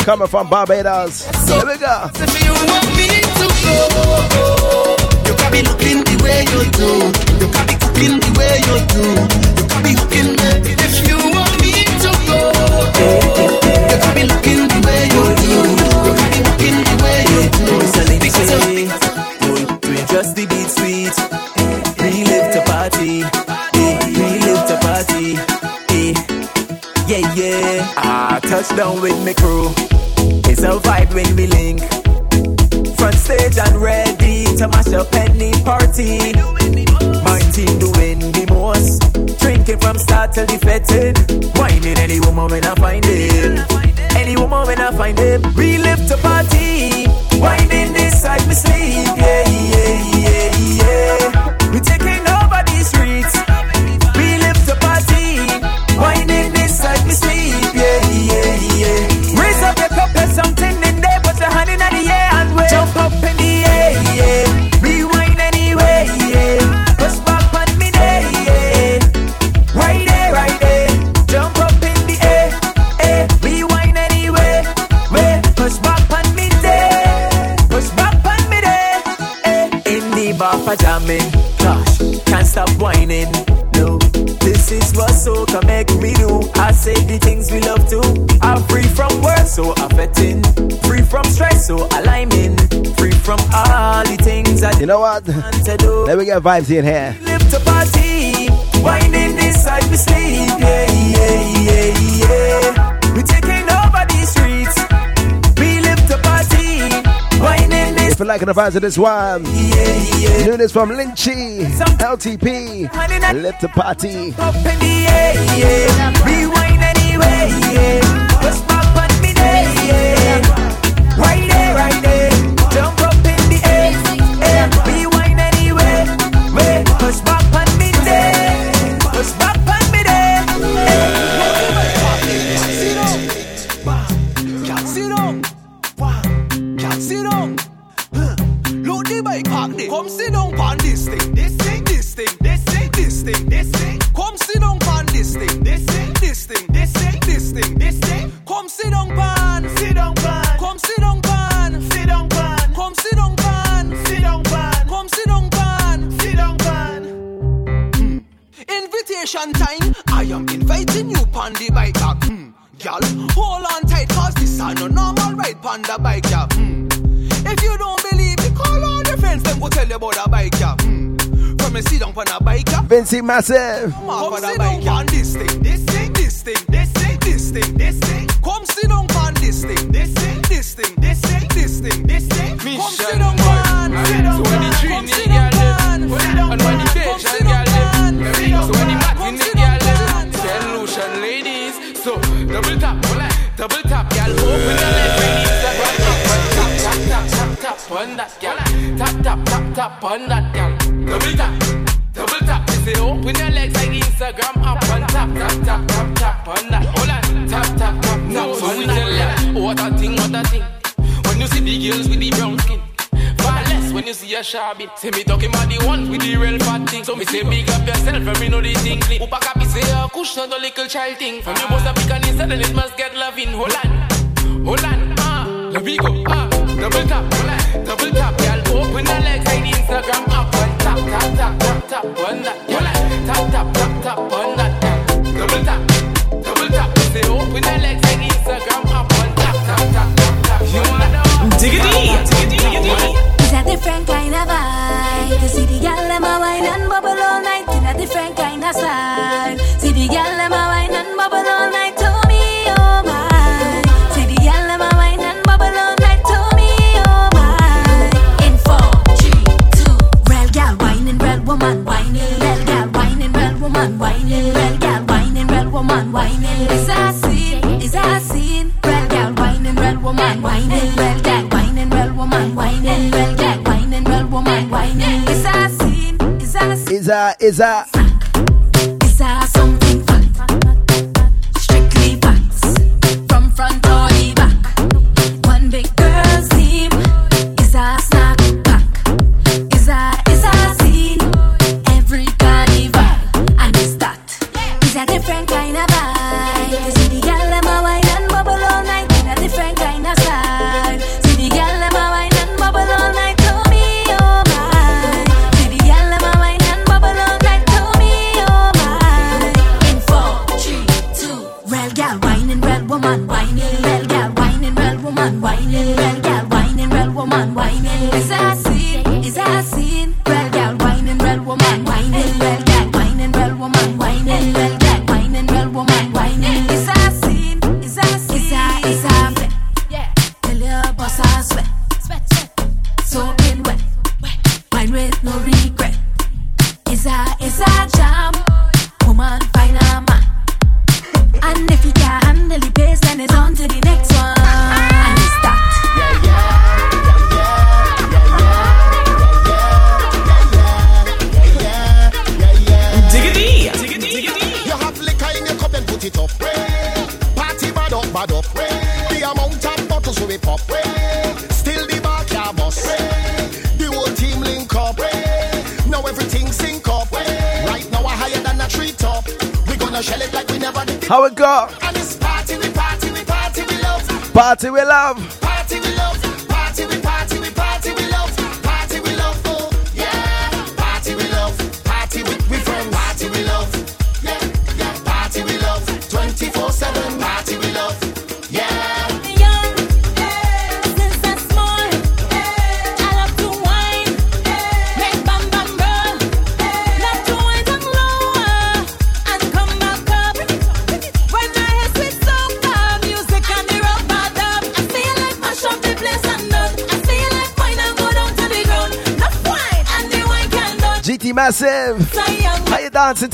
coming from Barbados. Here we go. Be looking the way you do. You can be cooking the way you do. You can be hooking me if you want me to go. You can be looking the way you do. You can be hooking the way you do. Because of Just the beat sweet. Relive to party. Eh, Relive to party. Yeah, yeah. Ah, touchdown with me crew. Up any party. My team doing the most. Drinking from start till the fetid. Whining any woman when I find it. Any woman when I find it. Relive to party. Me get vibes in here. live to party. Winding inside me sleep. Yeah, yeah, yeah, yeah. We taking over these streets. We live to party. Winding this. If you liking the vibes of this one, know this from Lynchy, LTP, Live to Party. Up in the air, yeah. Rewind anyway, yeah. Push back on me there, yeah. Right there, right there. Massive, massive. Come on, Come on, on the little child thing. From you was a big and then it must get loving. Whole is a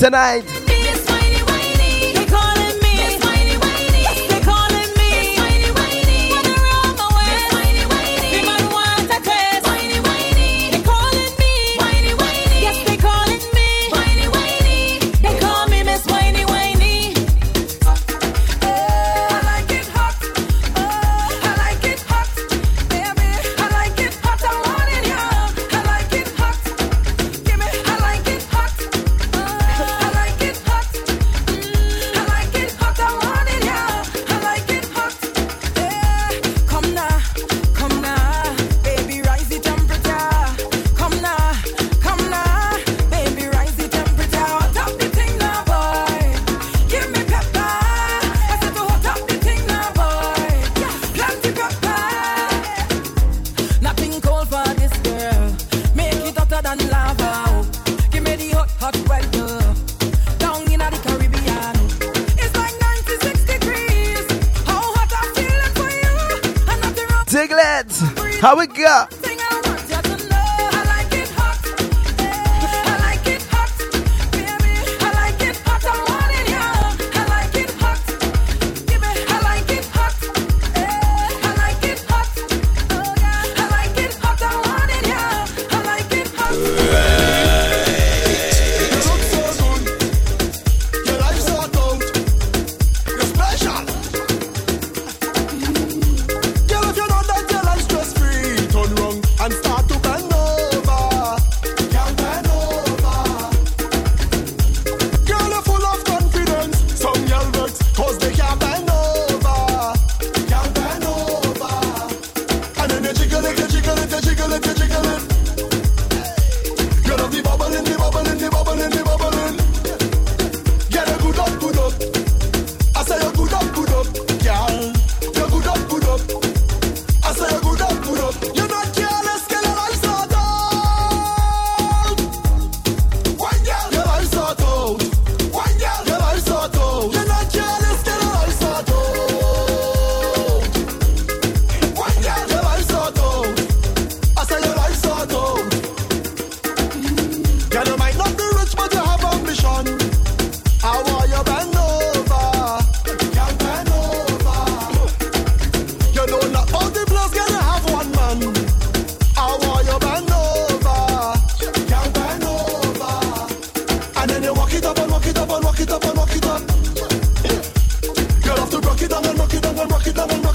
tonight.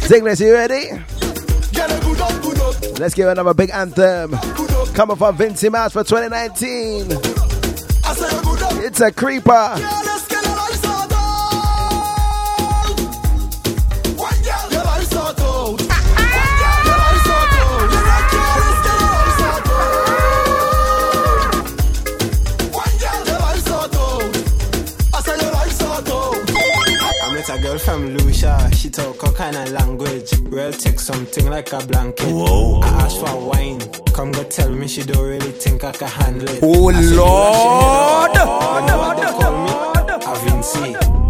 Ziggles, you ready? Let's give another big anthem. Coming from Vincy Mas for 2019. I say you good up. It's a creeper. From Lucia, she talk all kind of language. Real take something like a blanket. Whoa. I ask for wine, come go tell me she don't really think I can handle it. Oh, I said, "You Lord. like she head up." You know what they call me?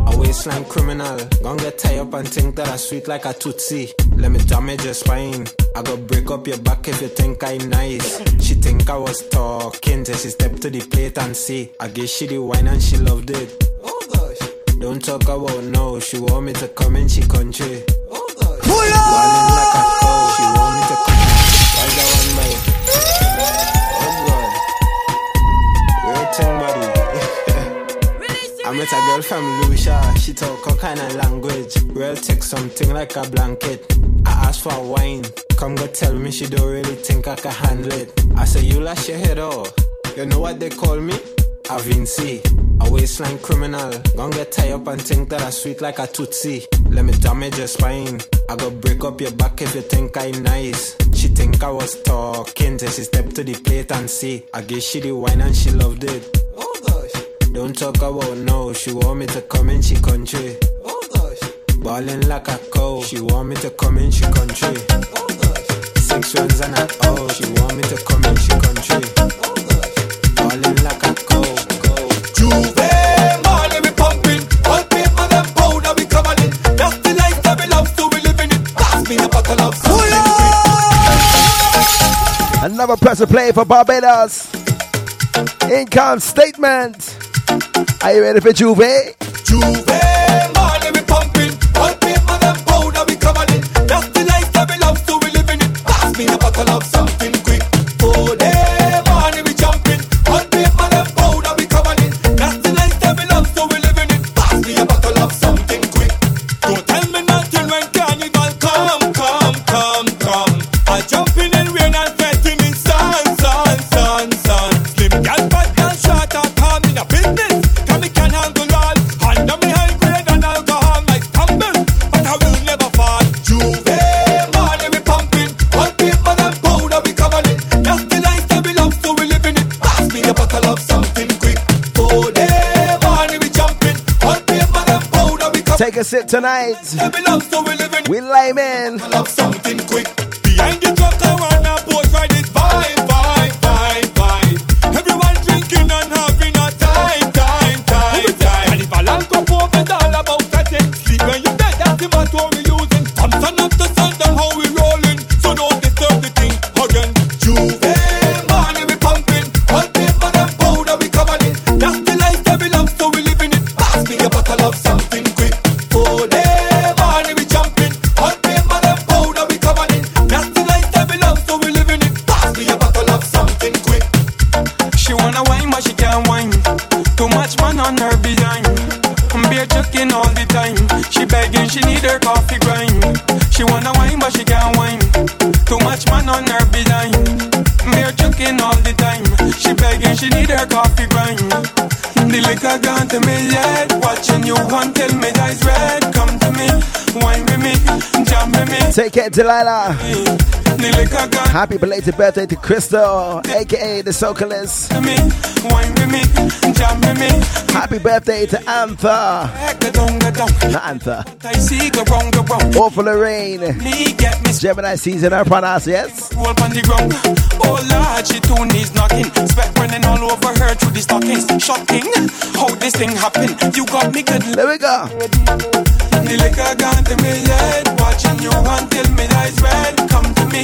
A waistline criminal. Gonna get tied up and think that I sweet like a Tootsie. Let me damage your spine. I go break up your back if you think I'm nice. She think I was talking till she stepped to the plate and see. I guess she the wine and she loved it. Don't talk about no, she want me to come in she country. Pull up! like a cow, she want me to come. Why that one by? Oh God. Real thing, buddy. *laughs* I met a girl from Lucia, she talk all kind of language. Real take something like a blanket. I asked for wine, come go tell me she don't really think I can handle it. I say you lash your head off. You know what they call me? A Vincy, a waistline criminal. Gonna get tied up and think that I sweet like a Tootsie. Let me damage your spine. I go break up your back if you think I'm nice. She think I was talking till she stepped to the plate and see. I gave she the wine and she loved it. Don't talk about no, she want me to come in she country. Ballin' like a cow, she want me to come in she country. Six runs and a oh, she want me to come in she country. Ballin' like a Oh, Another pressure play for Barbados. Income statement. Are you ready for Juve? Juve, Take a sip tonight. we love, so we living Take it, Delilah. Happy belated birthday to Crystal, aka the Socalist. Happy birthday to Antha. Not Antha. I. Or for Lorraine. Gemini season her pronounce, yes? on the ground. Oh Lord, she two knees knocking. Sweat running all over her through the stockings. Shocking, how this thing happen. You got me good. There we go. The liquor to me head. Watching you until me eyes red. Come to me,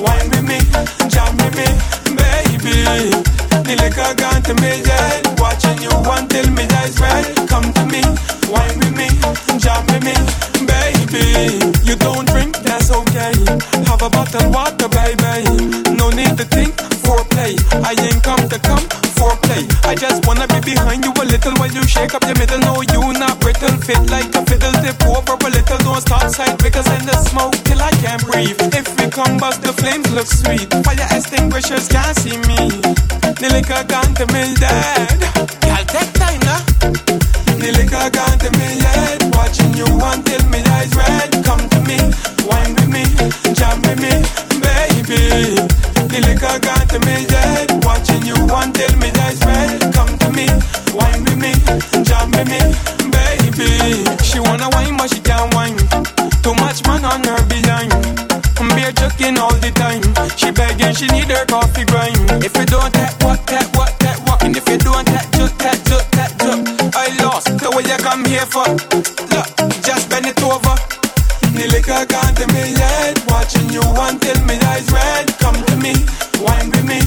wine with me, jam with me, baby. Gone to me head. Watching you until me eyes red. Come to me, wine with me, jam with me, baby. You don't drink, that's okay. Have a bottle water, baby. No need to think, foreplay. I ain't come to come, foreplay. I just wanna be behind you a little while you shake up your middle. No, you not brittle, fit like a fiddle. Tip over a little, don't start sight because in the smoke till I can't breathe. If we combust, the flames look sweet. Fire extinguishers can't see me. The liquor to me dead. Y'all take time now. The liquor to me head. Watching you until me eyes red. Come to me, wine with me, jam with me, baby. The liquor to me head. Watching you until me eyes red. Come to me, wine with me, jam with me, baby. She wanna wine, but she can't wine. Too much man on her behind. Beer joking all the time. She begging, she need her coffee grind. If you don't take what, take what, take what. And if you don't take juk, take juk, take juk. I lost the way you come here for. Look, just bend it over. The liquor gone to me head. Watching you until me eyes red. Come to me, wine with me,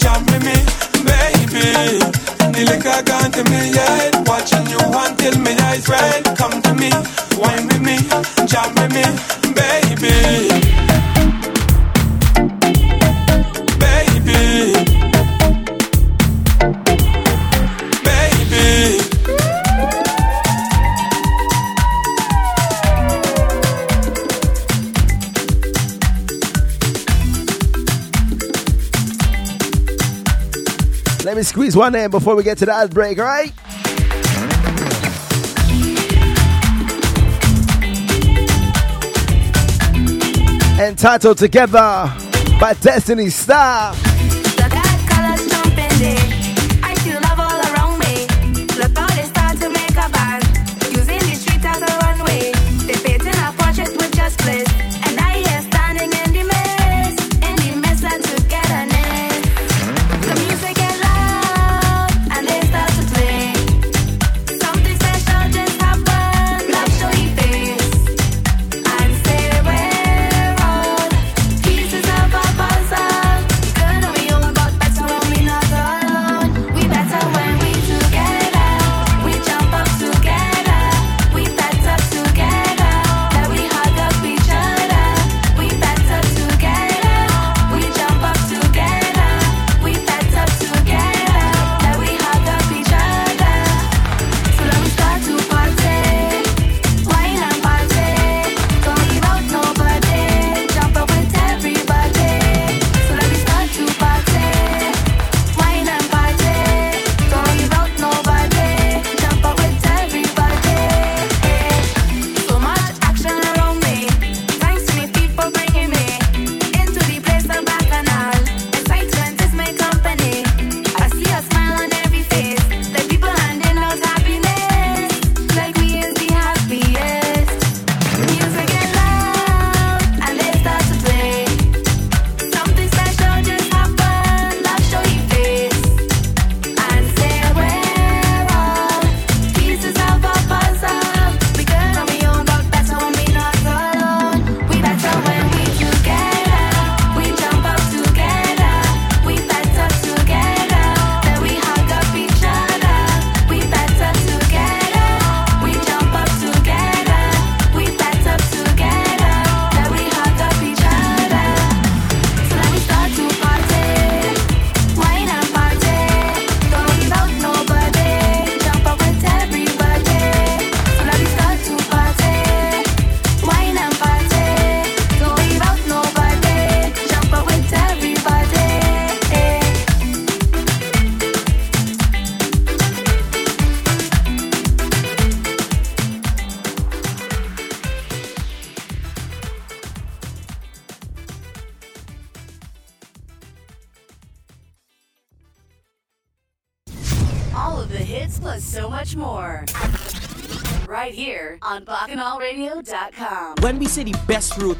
jump with me, baby. The liquor gone to me head. Watching you until me eyes red. Come to me, wine with me, jump with me, baby. Let me squeeze one in before we get to the break, all right? Entitled Together by Destiny Star.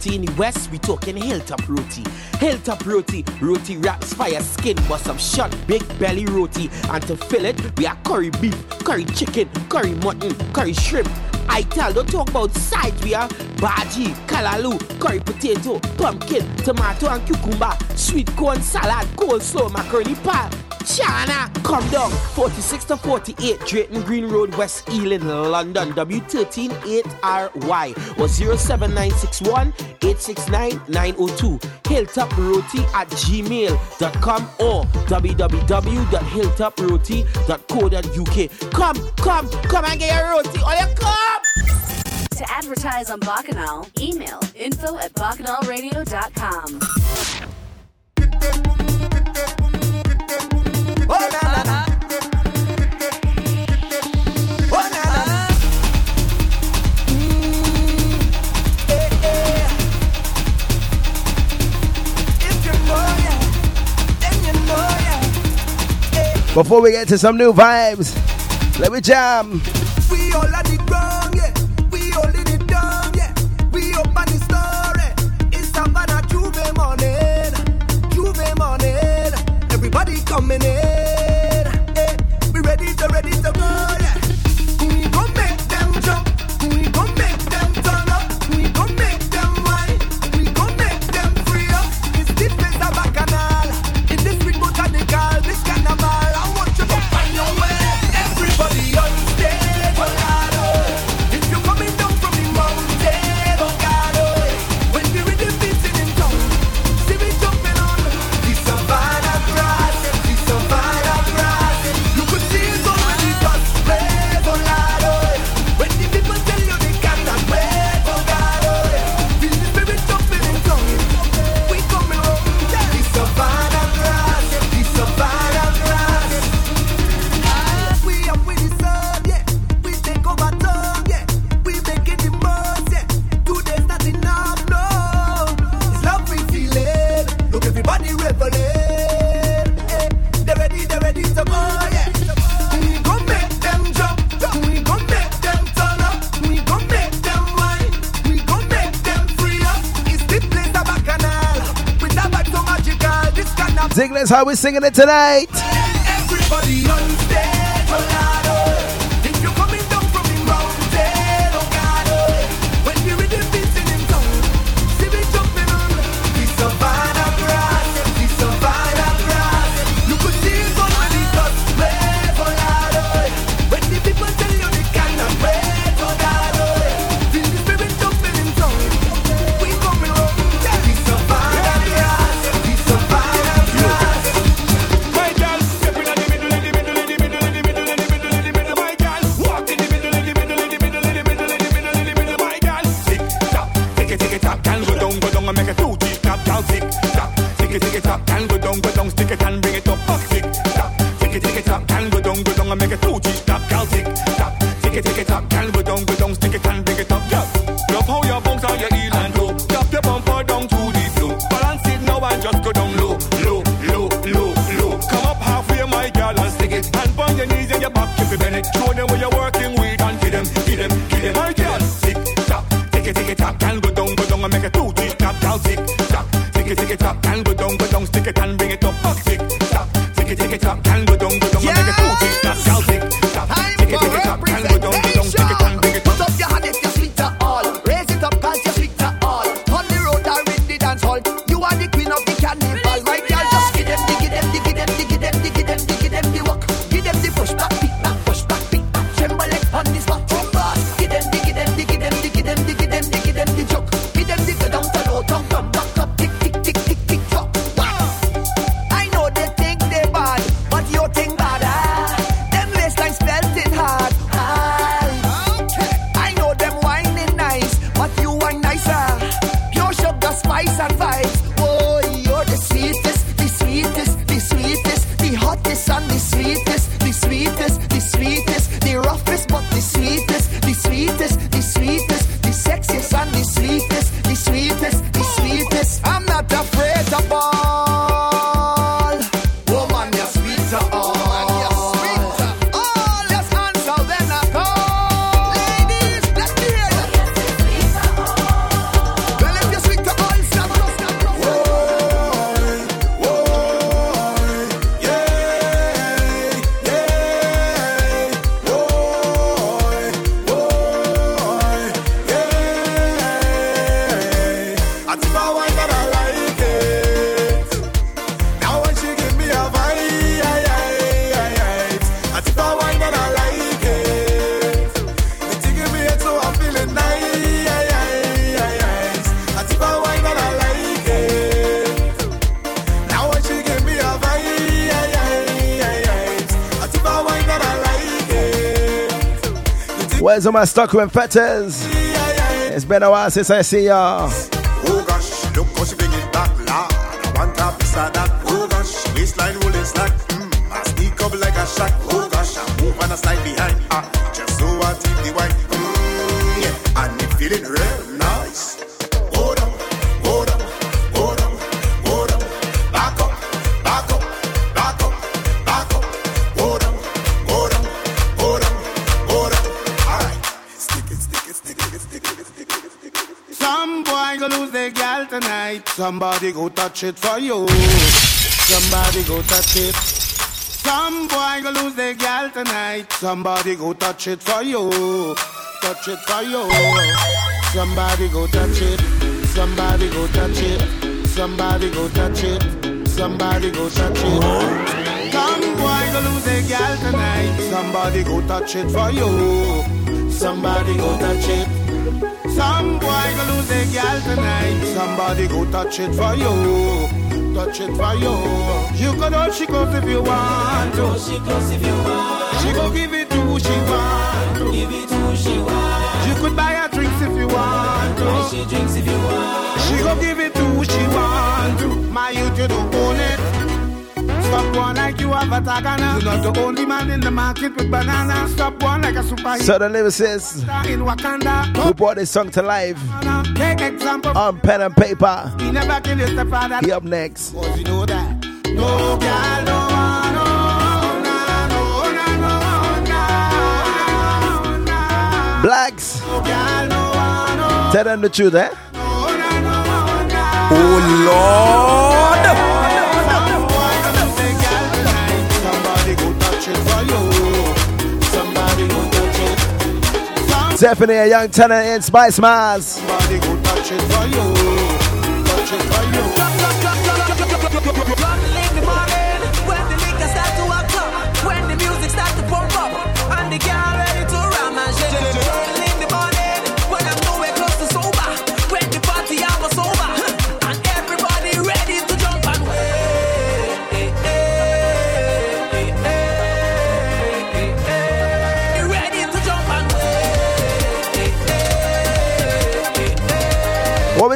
roti in the west, we talking hilltop roti. Hilltop roti, roti wraps, fire skin, but some short big belly roti. And to fill it, we are curry beef, curry chicken, curry mutton, curry shrimp. I tell, don't talk about sides, we are bhaji, kalalu, curry potato, pumpkin, tomato and cucumber, sweet corn salad, coleslaw, macaroni pie. China. Come down. 46 to 48 Drayton Green Road, West Ealing, London. W13 8RY or 07961 869 902. Hilltoproti at gmail.com or www.hilltoproti.co.uk. Come, come, come and get your roti oh, On your come. To advertise on Bacchanal, email info at bacchanalradio.com. Before we get to some new vibes, let me jam. coming in. we singing it tonight. All my Stockholm fetters? It's been a while since I see y'all. Somebody go touch it for you. Somebody go touch it. Some boy go lose their gal tonight. Somebody go touch it for you. Touch it for you. Somebody go touch it. Somebody go touch it. Somebody go touch it. Somebody go touch it. Some boy go lose their gal tonight. Somebody go touch it for you. Somebody go touch it. Some boy go lose their gal tonight. Somebody go touch it for you. Touch it for you. You could hold she close if you want to. She close if you want. She go give it to who she want to. Give it to who she want. You could buy her drinks if you want to. Buy she drinks if you want. She go give it to who she want to. My youth, you don't own it. Stop one like you have a tagana. You're not the only man in the market with banana. Stop one like a superhero. So the lyricist in Wakanda. who brought this song to life Take example. on pen and paper. He never kill his stepfather. He up next. Cause you know that. No girl, no one, no, nah, no, nah, no, nah, nah. Blacks. No girl, no one, no, Tell them the truth, eh? Oh Somebody Stephanie, a young tenant in Spicemas.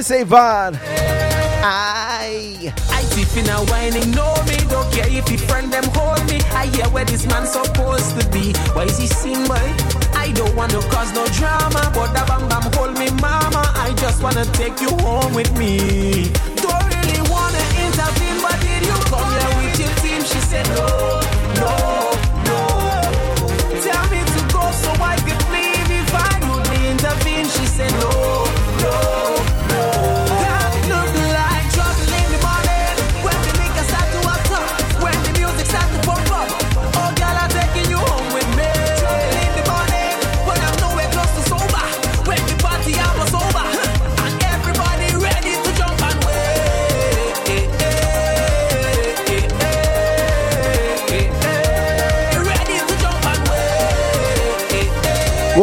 What we say, Von? Aye. I tip in a whining, know me, don't care if your friend them hold me. I hear where this man supposed to be. Why is he sing, boy? I don't want to cause no drama, but the bam bam hold me, mama. I just wanna take you home with me. Don't really wanna intervene, but did you come here with your team? She said no, no,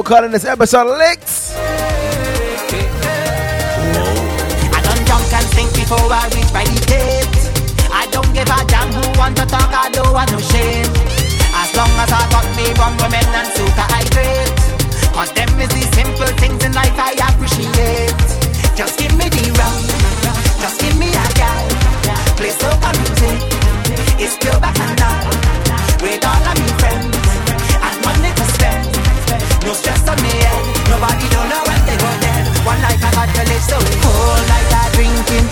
calling this episode Licks. I and think before I reach my. I don't give a damn who to talk, I don't want no shame. As long as I got me and. Cause them is the simple things in life I appreciate. Just give me the rum, just give me a gal. Play it's pure back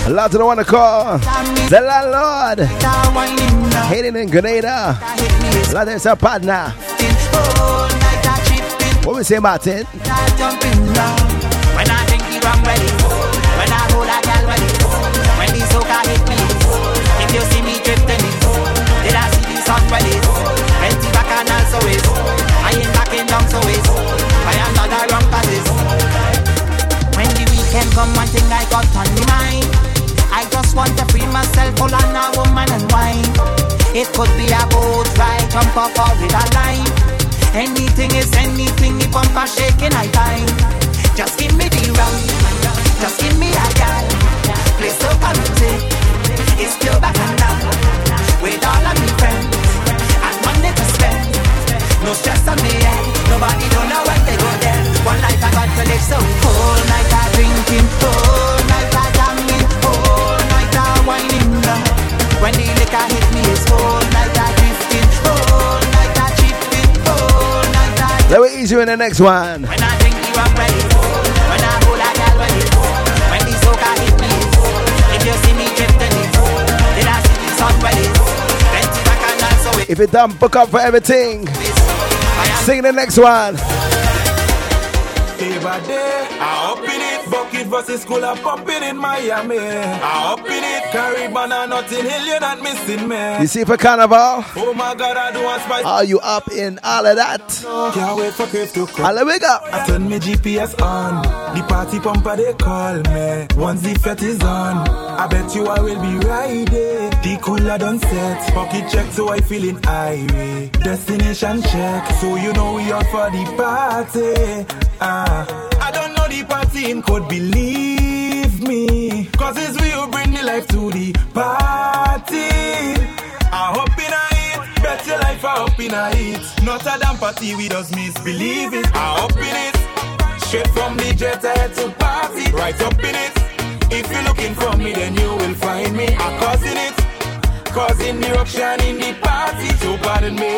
A lot to the one to call. The landlord. Hating in Grenada. A lot of our partner. What we say, Martin? a a one thing just want to free myself, all on a woman and wine. It could be a boat ride, jump off or a line. Anything is anything, if I'm shaking, I find. Just give me the rum, just give me a gal. Place to come and take, it's still back and down. With all of me friends, and money to spend. No stress on me head, nobody don't know when they go there. One life I got to live, so whole night I drinking, whole Let me ease you in the next one. If you're done, book up for everything. Sing the next one. I up in it. Bucket versus school, I pop it in Miami. I up Caribbean and Notting Hill, you're not missing me. You see for carnival? Oh my God, I do want spice. Are you up in all of that? Can't wait for Cliff to come. All we go. I turn my GPS on. The party pumper they call me. Once the fete is on, I bet you I will be right there. The cooler done set. Pocket check so I feeling irate. Destination check so you know we out for the party. Ah, I don't know the party in code. Believe me, cause it's who bring the life to the party. I hope in a it, bet your life I hope in a it. Not a damn party, we just misbelieve it. I hope in it, straight from the jet ahead to party. Right up in it, if you're looking for me, then you will find me. I'm causing it, causing eruption in the party. So pardon me,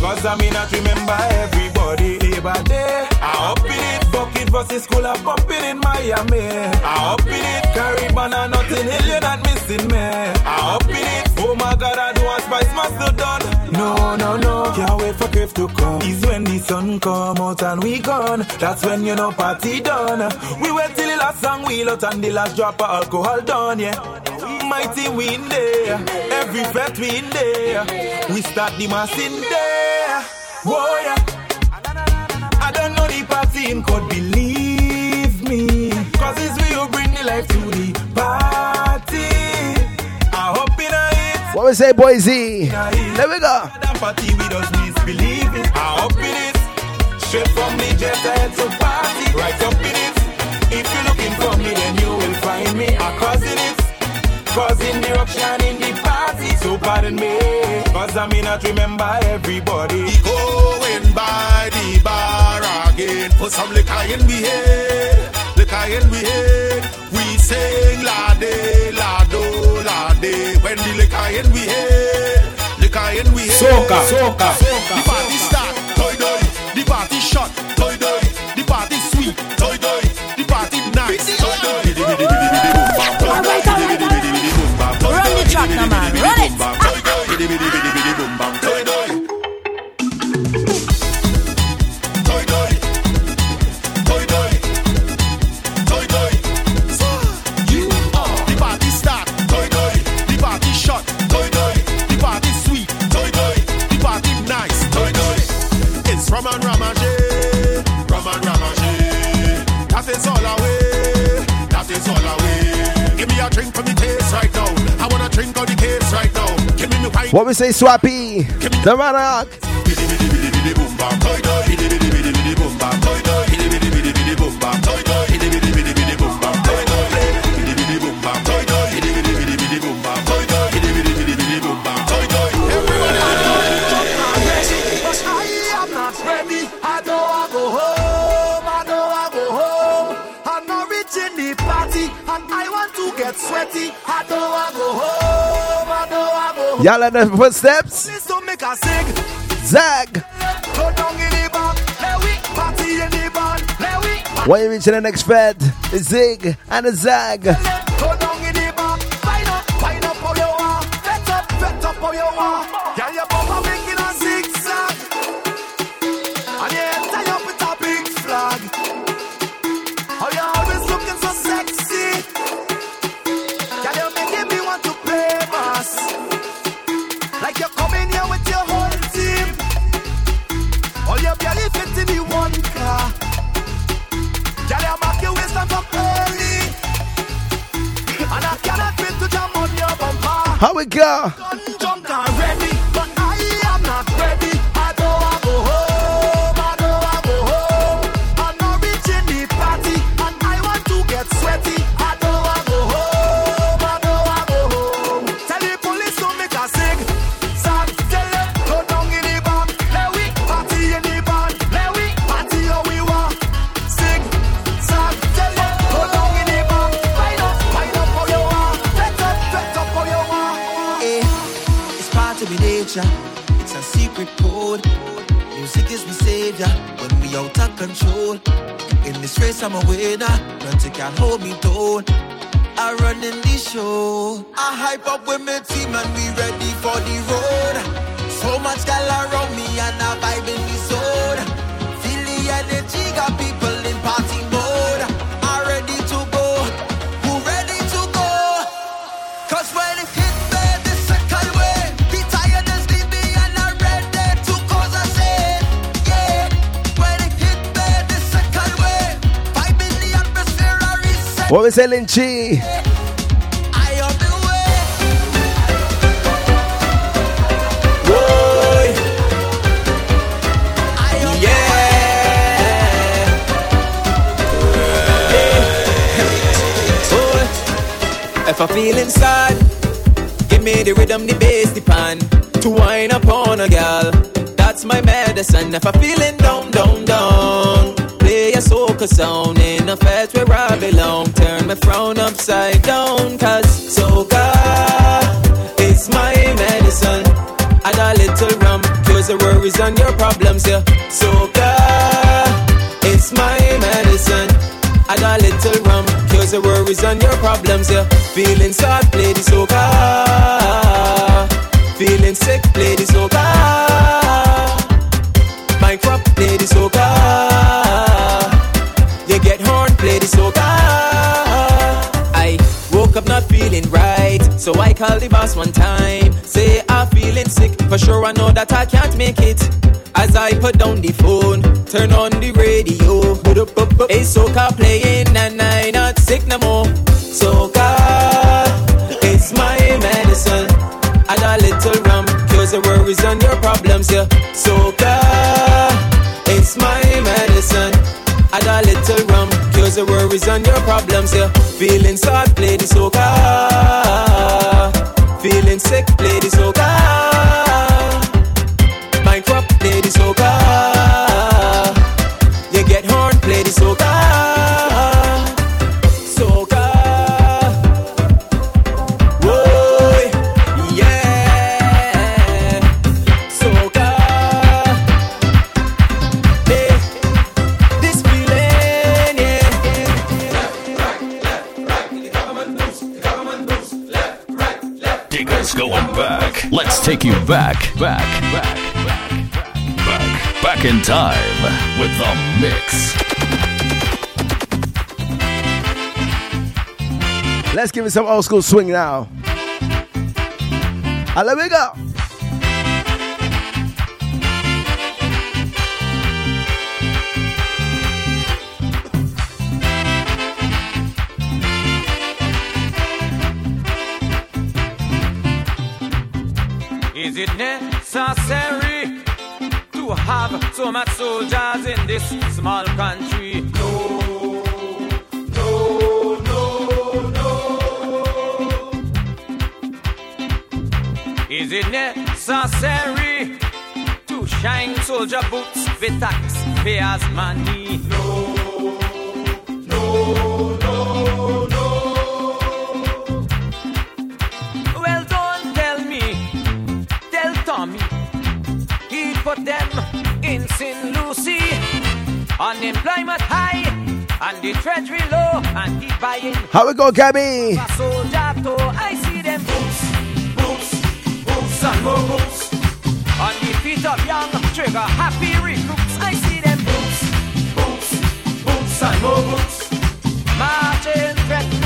cause I may not remember everybody. Labor Day, I up in it, bucket versus school, I'm bumping in Miami. I up in it, Caribbean and nothing Hill, you're not missing me. I up in it, oh my God, I do want spice have done. No, no, no, can't wait for Cliff to come. Is when the sun come out and we gone. That's when you know party done. We wait till the last song wheel out and the last drop of alcohol done, yeah. Mighty we in there, every fete we. We start the mass in there. Whoa, yeah. Don't know the party believe me. Cause it's we who bring the life to the party. I hope in a hit. What we say, boy Z? There we go. Party we just misbelieve it. I hope in it. Straight from the jet ahead to party. Right up in it. If you're looking for me, then you will find me. Ah, I'm causing it. Causing in the party. So pardon me. Cause I may not remember everybody. Put some liquor in we head. Liquor in we head. We sing la de, la do, la de. When the liquor in we head. Liquor in we head. Soca, soca, The party start. Toy toy. The party shot. Toy toy. The party sweet. Toy toy. The party nice. Toy. Toy Run the track Bidi now, bidi man. Run it. Ah. A drink for me taste right now. I wanna drink all the case right now. Give me wine. What we say, Swappy? The Monarch. Y'all at the footsteps? This don't make a sing. Zag. Go down the bar, let we party in the bar, let we When you reach the next fed, the Zig and the Zag. How I'm a winner. Nothing can hold me down. I run in the show. I hype up with my team and we ready for the road. So much gal around me and I vibe in the zone. Feel the energy, got people What on the way. If I feel inside, give me the rhythm, the bass, the pan to wind upon a gal. That's my medicine. If I feeling down, down, down, play a soca sound in a fete where I belong. Frown upside down, cause soca is my medicine. Add a little rum, cures the worries and your problems, yeah. Soca is my medicine. Add a little rum, cures the worries and your problems, yeah. Feeling sad, called the boss one time. Say I'm feeling sick, for sure I know that I can't make it. As I put down the phone, turn on the radio. Hey, soca playing, and I not sick no more. Soca is my medicine. Add a little rum, cures the worries and your problems, yeah. The worries and your problems, yeah. Feeling sad, play the soca. Feeling sick, play the soca. Back, back, back, back, back, back in time with the mix. Let's give it some old school swing now. Let me go. Is it necessary to have so much soldiers in this small country? No, no, no, no. Is it necessary to shine soldier boots with taxpayers' money? Unemployment high and the treasury low, and he buying How we go, Gabby? soldier. I see them boots, boots, boots and more boots. On the feet of young trigger happy recruits. I see them boots, boots, boots and more boots. Marching, threatening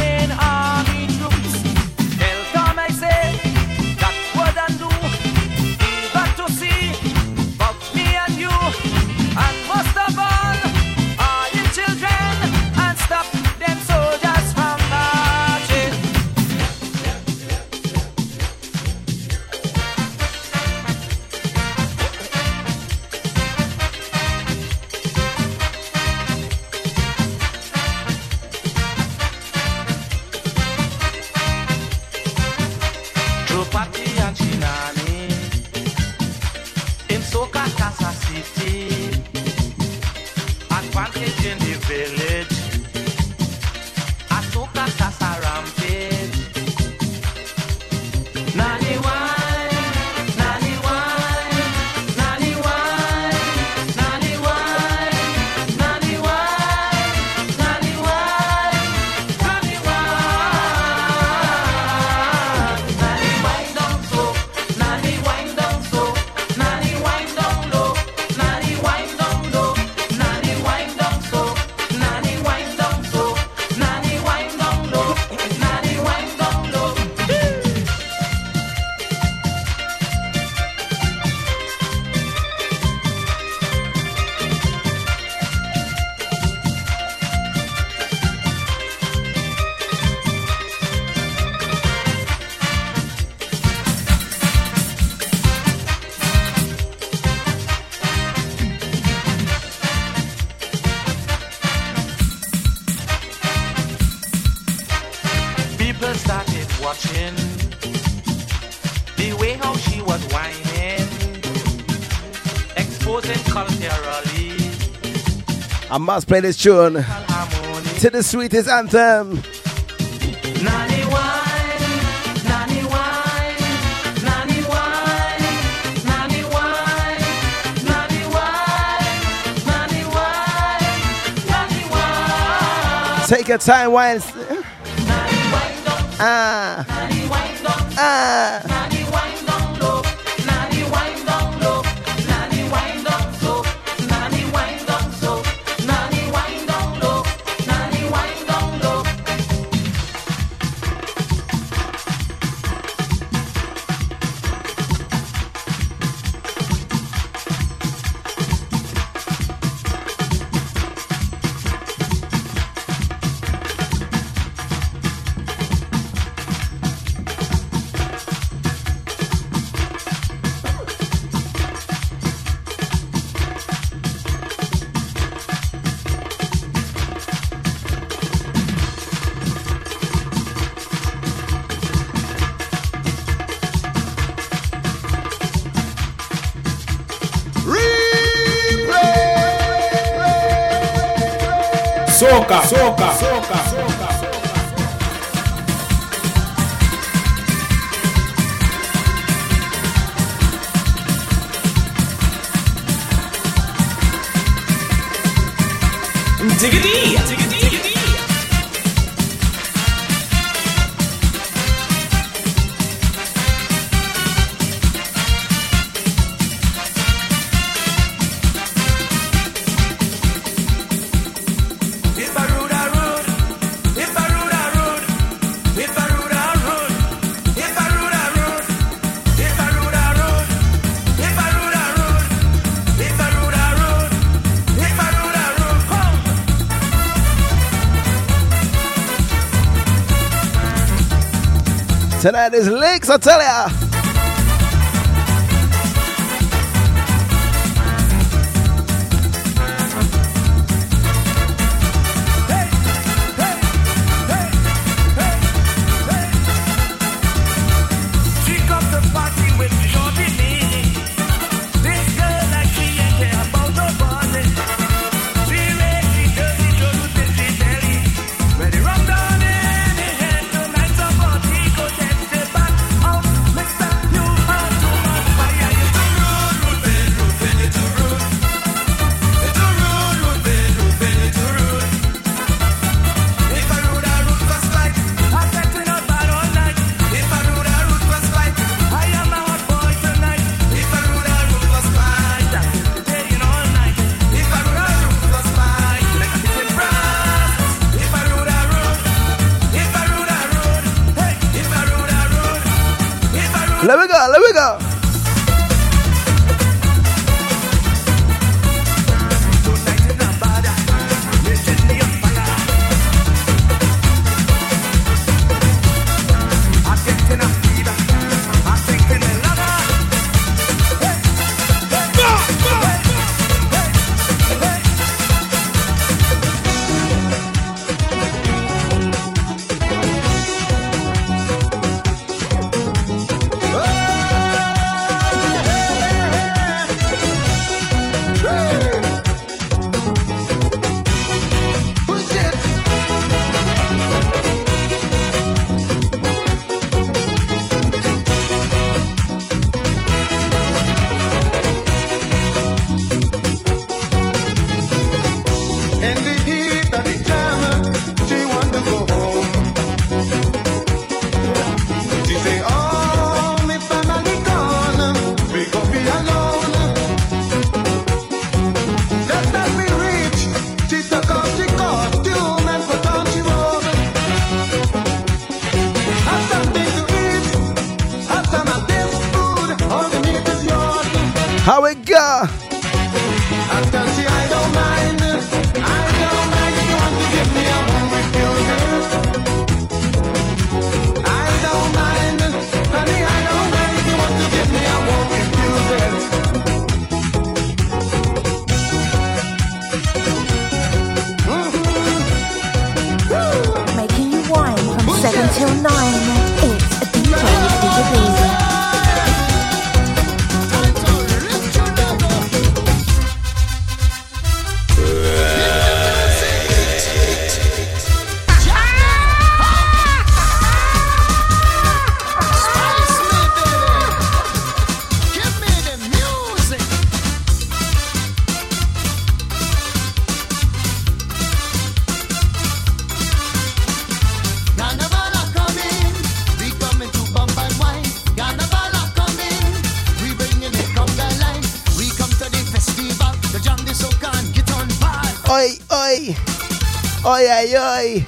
I must play this tune to the sweetest anthem. Wine, wine, wine, wine, wine, wine, wine. Take your time, wine. Ah. Ah. mix, I tell ya. Oi,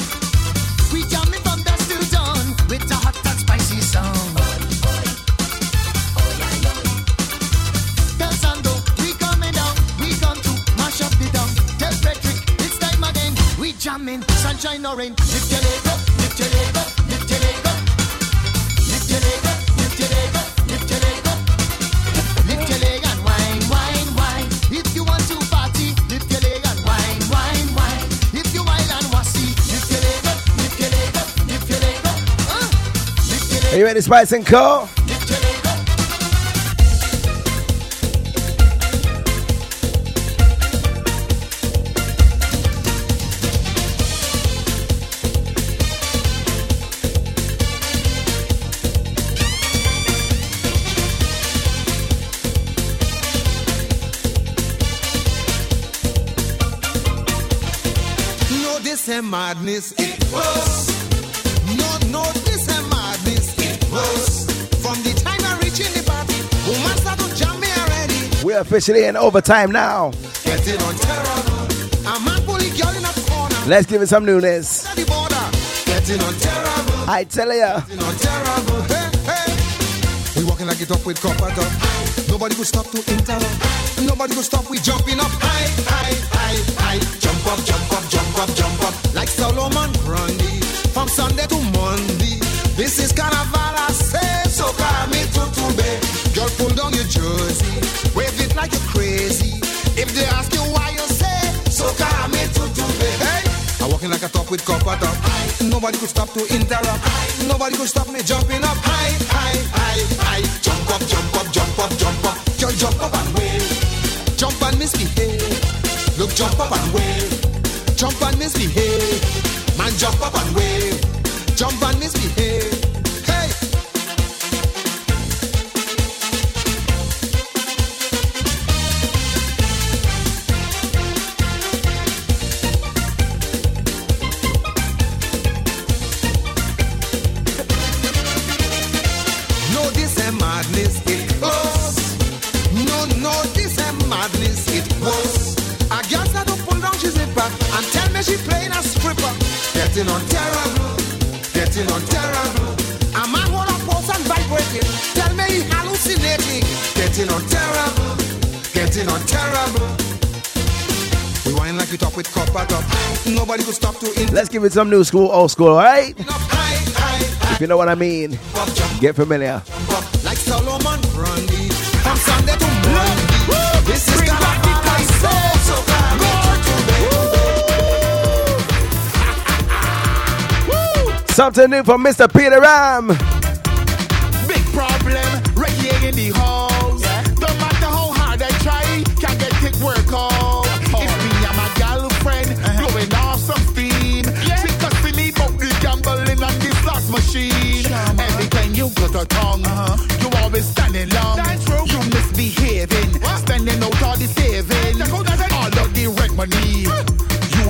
ready, Spice and Co? madness, it was. Officially in overtime now. Let's give it some newness. I tell ya. We walking like it up with copper top. Nobody could stop to interrupt. Nobody could stop. We jumping up high, high, high, high. Jump up, jump up, jump up, jump up. Top with copper top. Nobody could stop to interrupt. Nobody could stop me jumping up high, high, high, high. Jump up, jump up, jump up, jump up. Girl, jump up and wave. Jump and misbehave. Look, jump up and wave. Jump and misbehave. Man, jump up and wave. Me she playing a stripper. Getting on terrible, getting on terrible. A man hold up and vibrating. Tell me he hallucinating. Getting on terrible, getting on terrible. We wine like it up with copper top. Nobody could stop to in. Let's give it some new school, old school, alright? If you know what I mean, get familiar. Something new from Mr. Peter Ram. Big problem, reggae in the house. Don't matter how hard I try, can't get it work out. It's me and my girlfriend blowing off some steam. She cussing me about the gambling and the slot machine. Every time you got a tongue, you always standing long. You misbehaving, spending out all the saving, all of the rent money.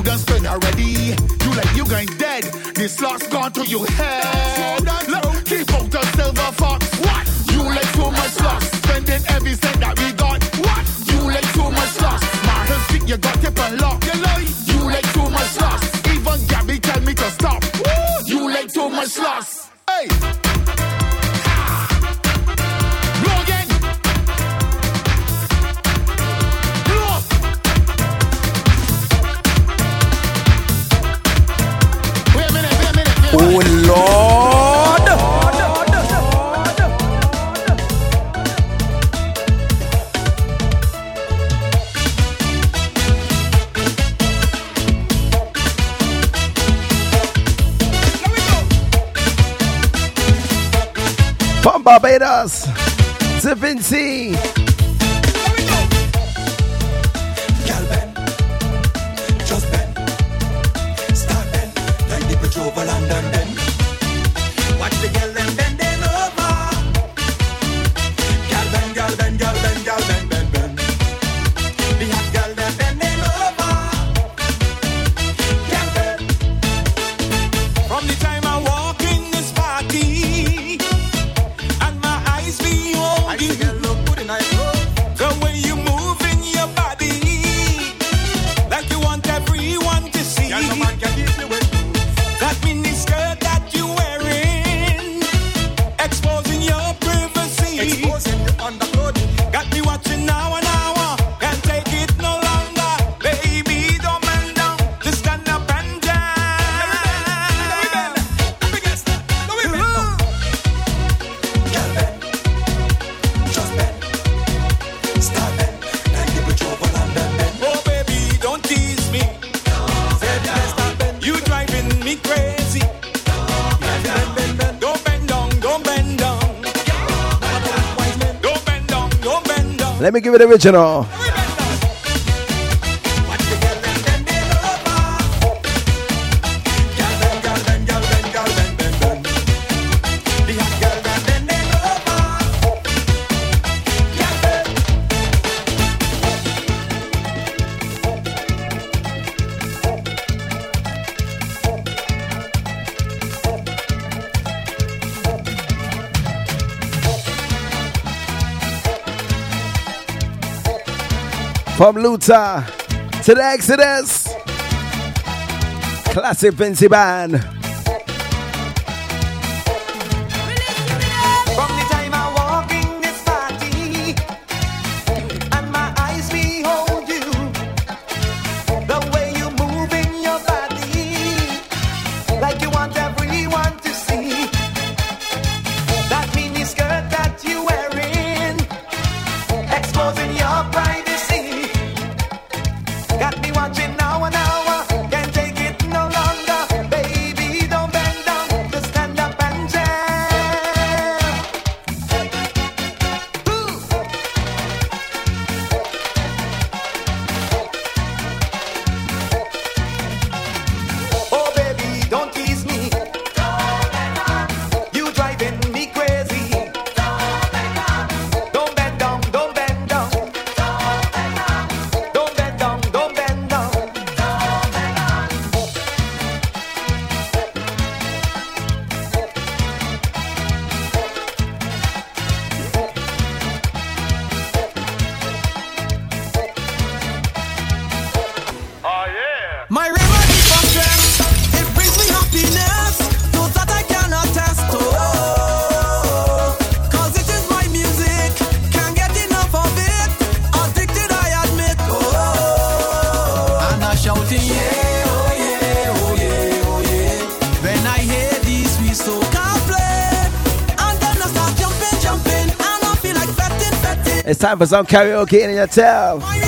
You done spend already. You like you going dead. The slot's gone to your head. Look, keep out the silver fox. What? You like too much slots. Spending every cent that we got. What? You like too much slots. Martin Street, you got tip and lock. You like, too much slots. Even Gabby tell me to stop. You like too much slots. Hey. Lord. From Barbados to Vincy. give it away, From Luther to the Exodus. Classic Vincy Band. It's time for some karaoke in your town.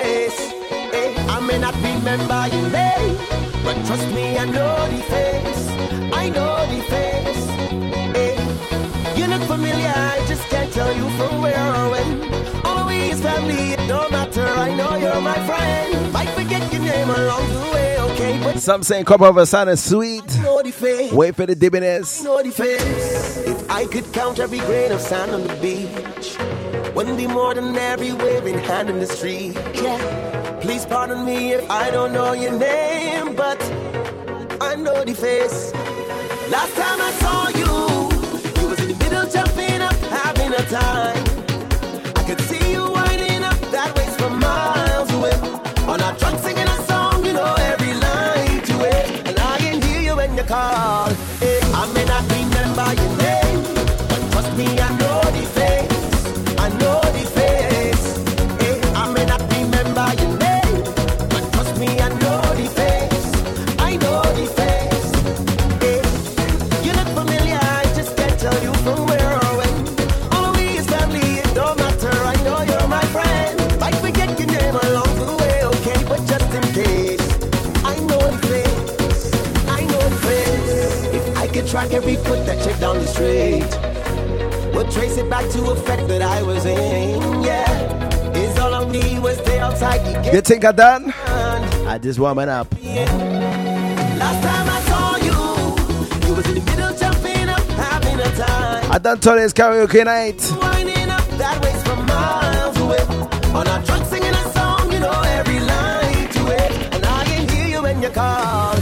remember your name, but trust me, I know the face. I know the face. Hey. You look familiar, I just can't tell you from where or when. All we is family, it don't matter. I know you're my friend. Might forget your name along the way, okay? Some saying cup of a sun is sweet. Wait for the diviners. If I could count every grain of sand on the beach, wouldn't be more than every wave in hand in the street. Yeah. Please pardon me if I don't know your name, but I know the face. Last time I saw you, you was in the middle jumping up, having a time. Every foot that checked down the street will trace it back to a fact that I was in. Yeah, it's all I need was stay outside. You get you think I done? I just warm it up. Last time I saw you, you was in the middle jumping up, having a time. I done karaoke night. Winding up that from miles away on our trunk singing a song, you know every line to it, and I can hear you when you call.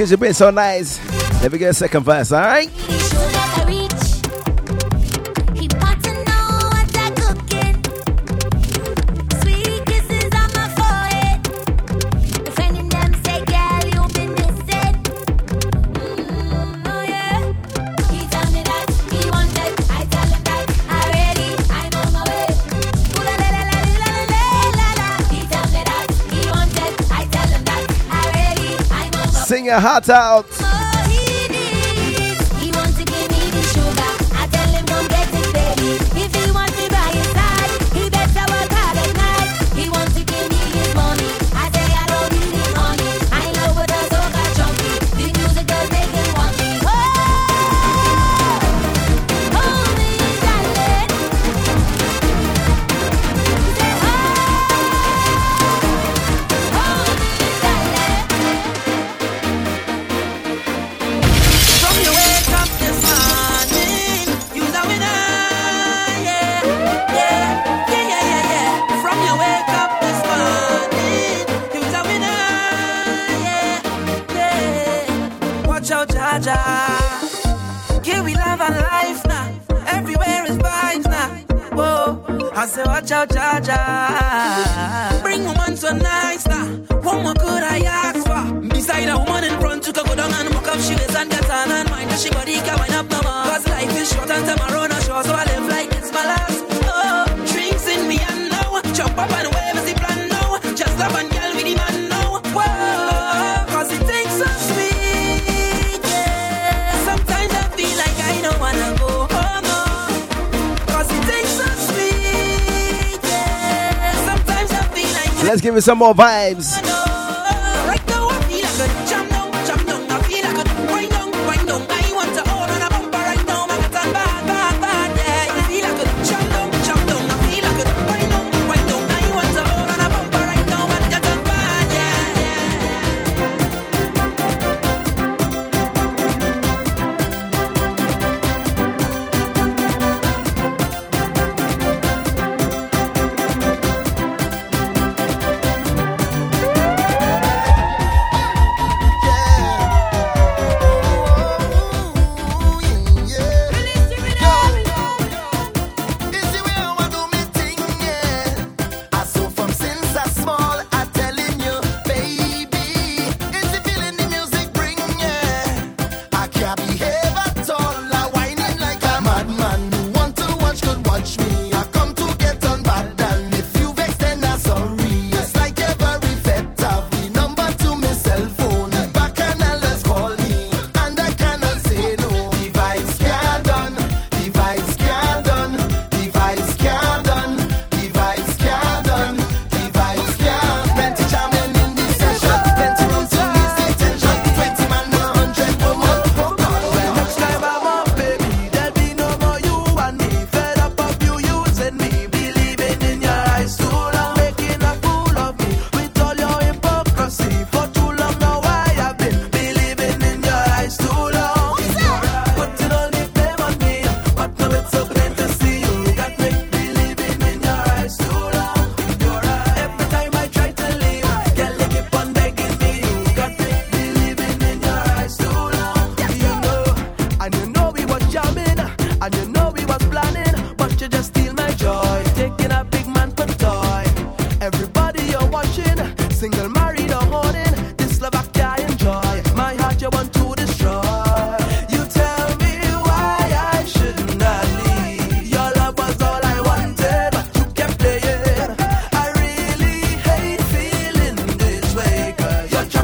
because You've been so nice. Let me get a second verse, alright? A heart out. Jaja. Yeah, we love our life now. Everywhere is vibes now. Whoa, I say, watch out, Jaja. Bring woman to a nice now. What more could I ask for? Beside a woman in front, took a good down and mock up. She was and get on and mind. She body can wind up no more. Cause life is short and tomorrow not sure. So I live like it's my last. Oh, drinks in me and now. Jump up and wave as the plan now. Just love and get Let's give it some more vibes.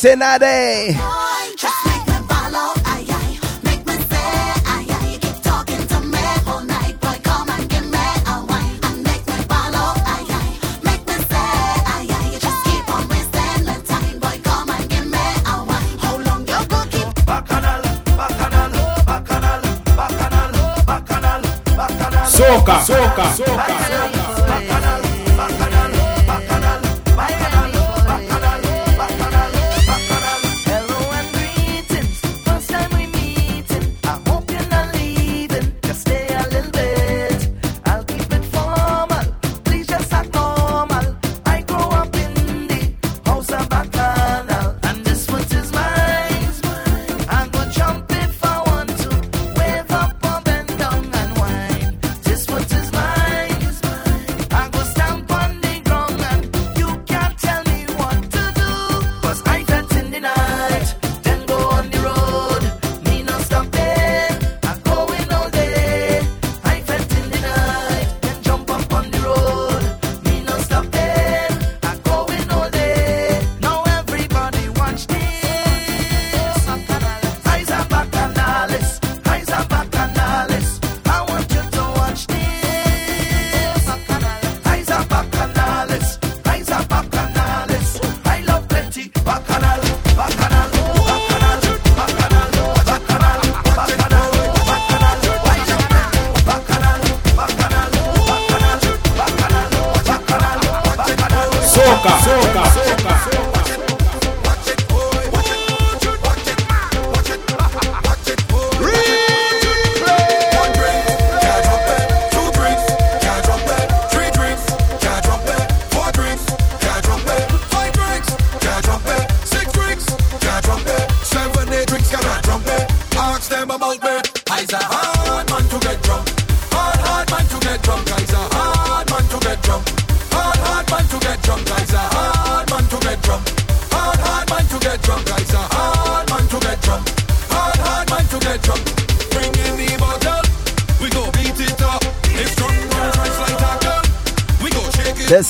say Nade. Soca, soca, soca.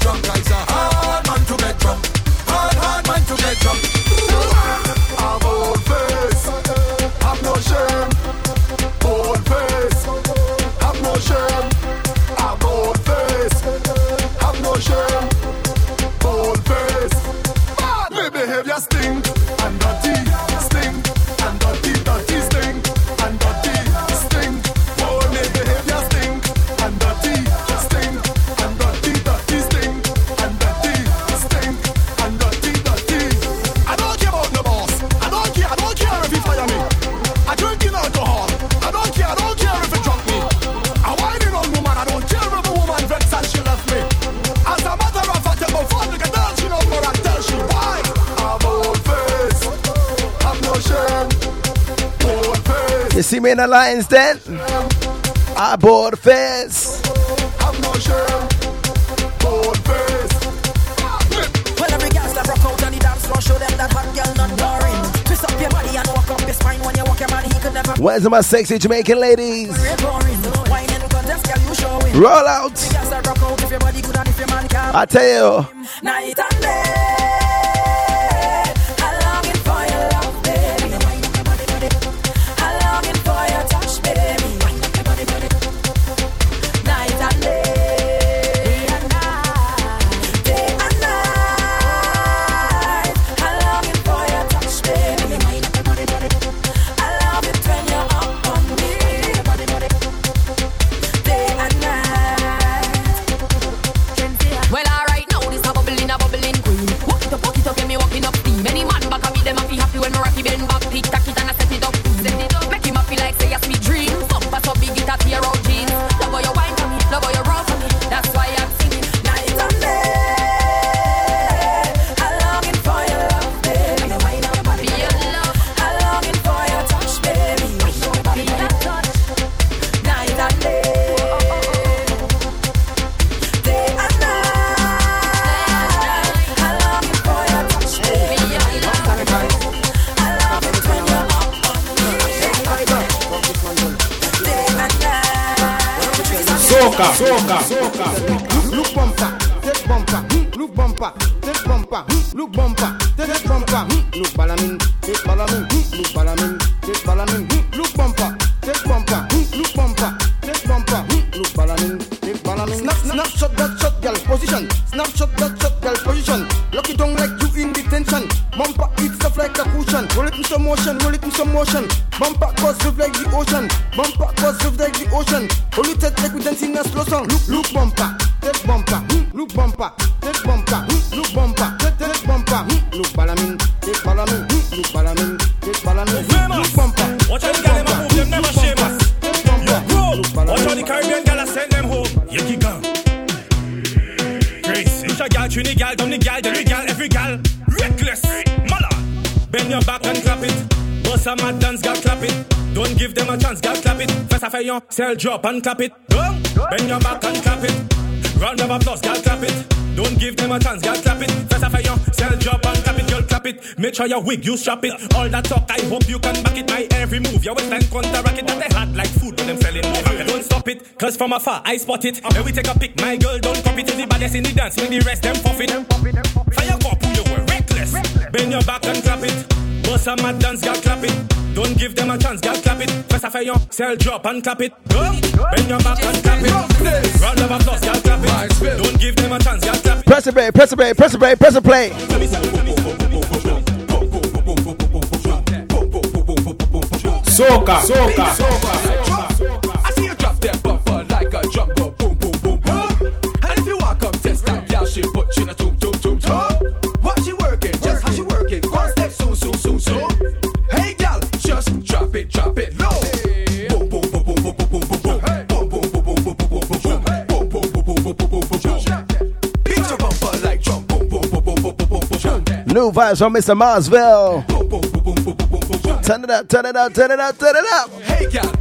drunk like Sahara me in the lines then. I board face. Have no shame. Board face. Well, every girl that rock out on the dance floor, show them that hot girl not boring. Twist up your body and walk up your spine when you walk your man, he could never. Where's my sexy Jamaican ladies? boring. Wine and contest, girl, you showing. Roll out. The girls that Soca, soca, soca. Look bumper, take bumper, look bumper, take bumper, look bumper, take bumper, look balamin, take balamin, look balamin, take balamin, it. Your sell drop and clap it. Boom. Bend your back and clap it. Round of applause, gal, clap it. Don't give them a chance, gal, clap it. First I your sell drop and clap it, girl, clap it. Make sure your wig, you strap it. All that talk, I hope you can back it. My every move, your waistline counteract it. That they hot like food when them selling over. Don't stop it, cause from afar I spot it. When we take a pic, my girl don't copy it. The baddest in the dance, when the rest them forfeit. Fire go up, you were reckless. Bend your back and clap it. Bust a mad dance, girl, clap it. Don't give them a chance, girl, clap it. First I your sell drop and clap it. Boom. Bend your back and clap it. Round of applause, girl, clap it. Don't give them a chance, girl, clap it. Press the play, press the play, press the play, press the play. Soca, soca, soca. New vibes from Mr. Marsville. Turn it up, turn it up, turn it up, turn it up. Hey gal,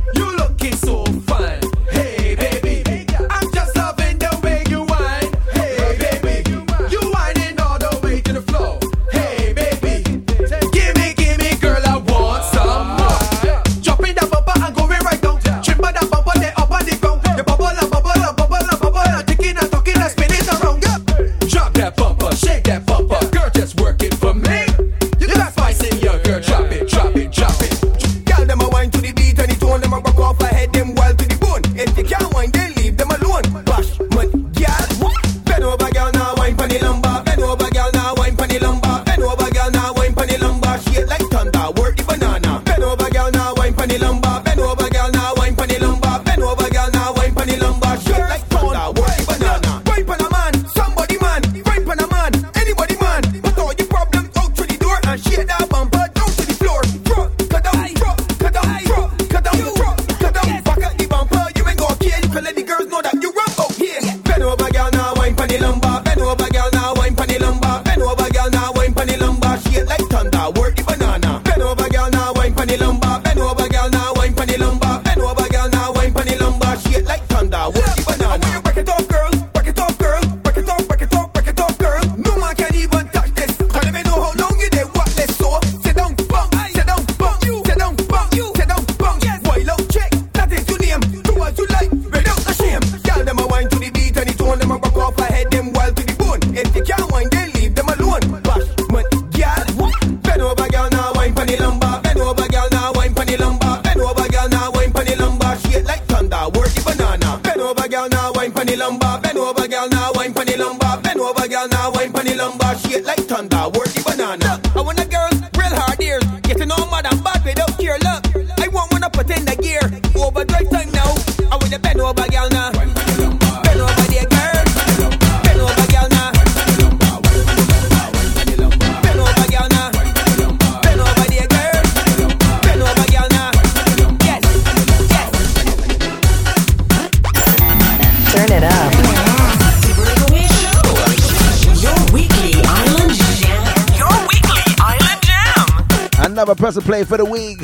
press play for the week.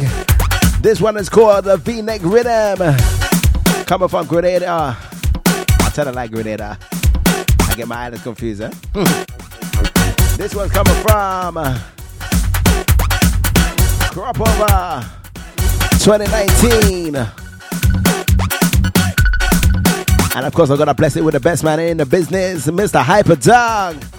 This one is called the V-neck rhythm. Coming from Grenada. I tell it like Grenada. I get my eyes confused, hmm. this one's coming from Crop Over 2019. And of course, I'm gonna bless it with the best man in the business, Mr. Hyper Dog.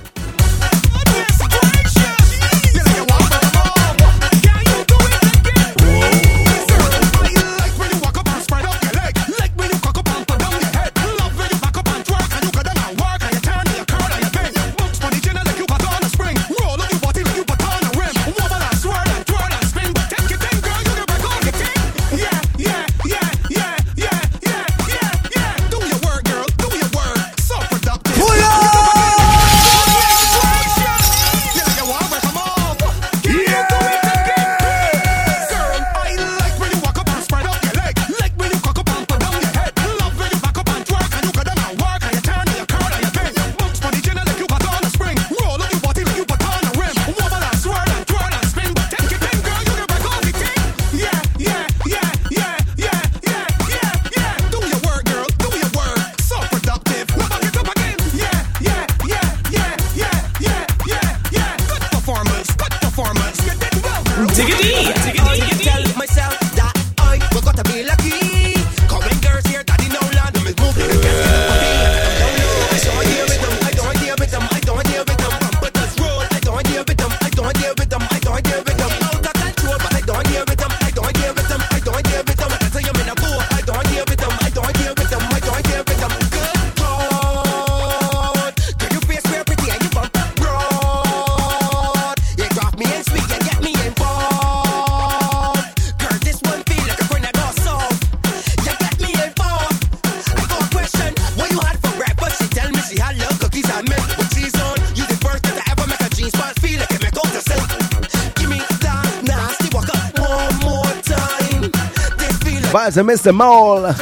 Surprise and Mr. Mole.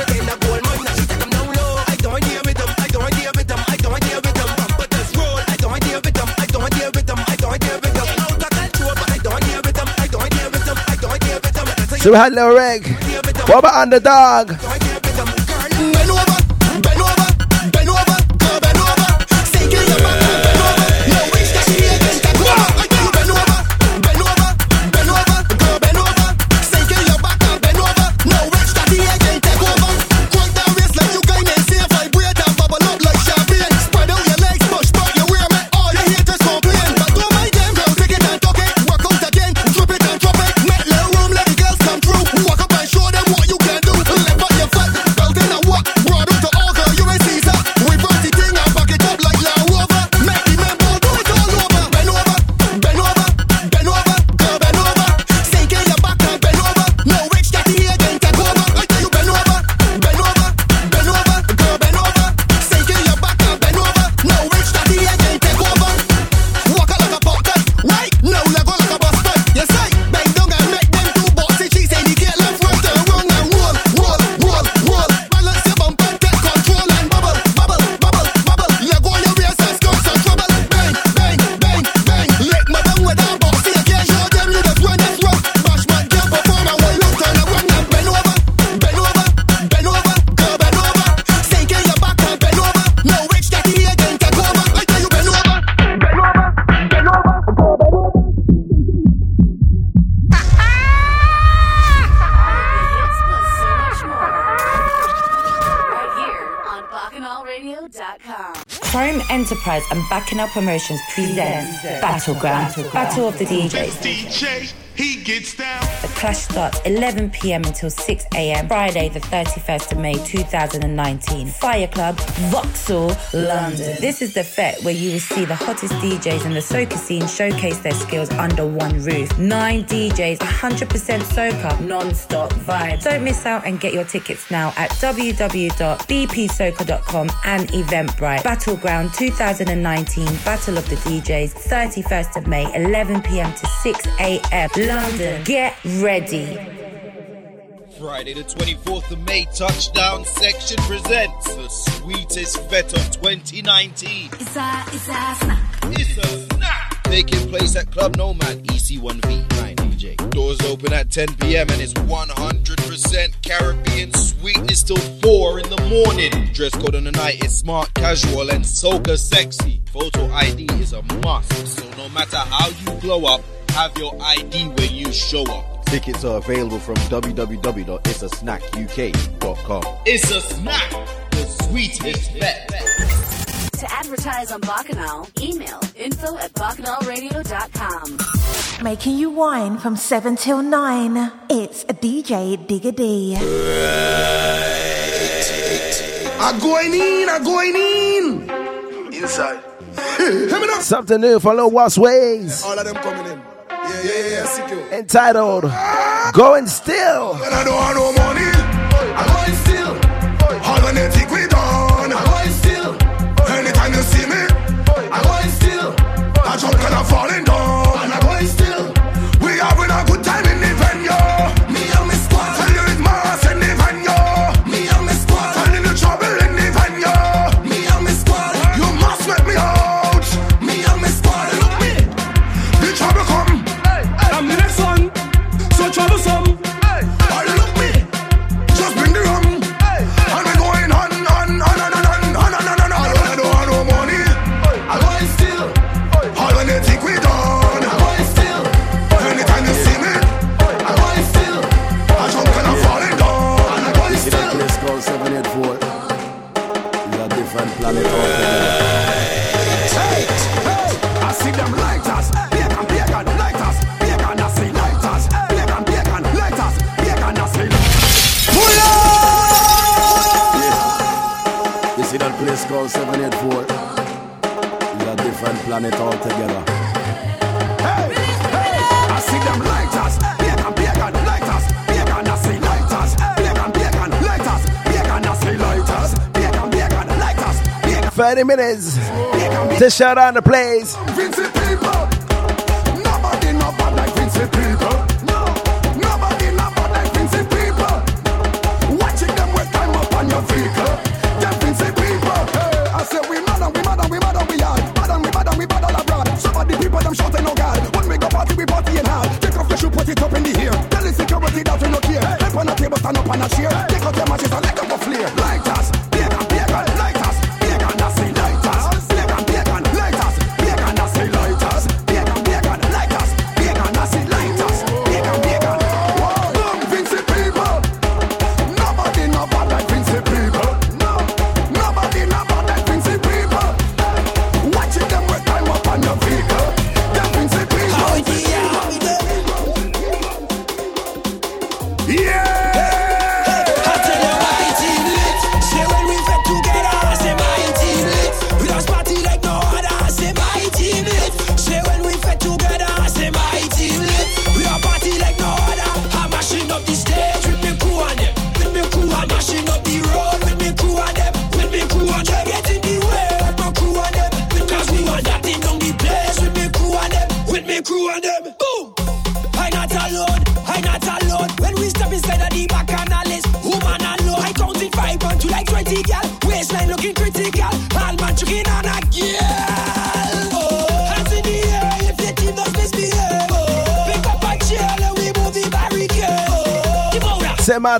So hello Rick, what about Underdog? Canal Promotions presents Battleground, Battle of the DJs. Clash starts 11 pm until 6 am, Friday, the 31st of May 2019. Fire Club, Vauxhall, London. This is the fet where you will see the hottest DJs in the soca scene showcase their skills under one roof. Nine DJs, 100% soca, non stop vibes. Don't miss out and get your tickets now at www.bpsoca.com and Eventbrite. Battleground 2019, Battle of the DJs, 31st of May, 11 pm to 6 a.m. London. Get ready. Friday the 24th of May, Touchdown Section presents the sweetest fet of 2019. It's a, it's a snack. It's a snack. Taking place at Club Nomad, EC1V, 9DJ. Doors open at 10 p.m. and it's 100% Caribbean sweetness till 4 in the morning. Dress code on the night is smart, casual, and soca sexy. Photo ID is a must, so no matter how you glow up, have your ID when you show up. Tickets are available from www.itsasnackuk.com. It's a snack, the sweetest bet. To advertise on Bacchanal, email info at bacchanalradio.com. Making you wine from 7 till 9. It's a DJ Digga D. I'm going in, I'm going in. Inside. *laughs* Something new for Little Wasways. All of them coming in. Yeah, yeah, yeah, secure. Entitled Going Still. 00784. It's a different planet altogether. Hey, hey, I see them lighters, lighters, I see lighters, lighters, I see lighters, lighters. 30 minutes to shut down the place. Vincent people, nobody know like Vincent people. and a cheer. Take out them matches and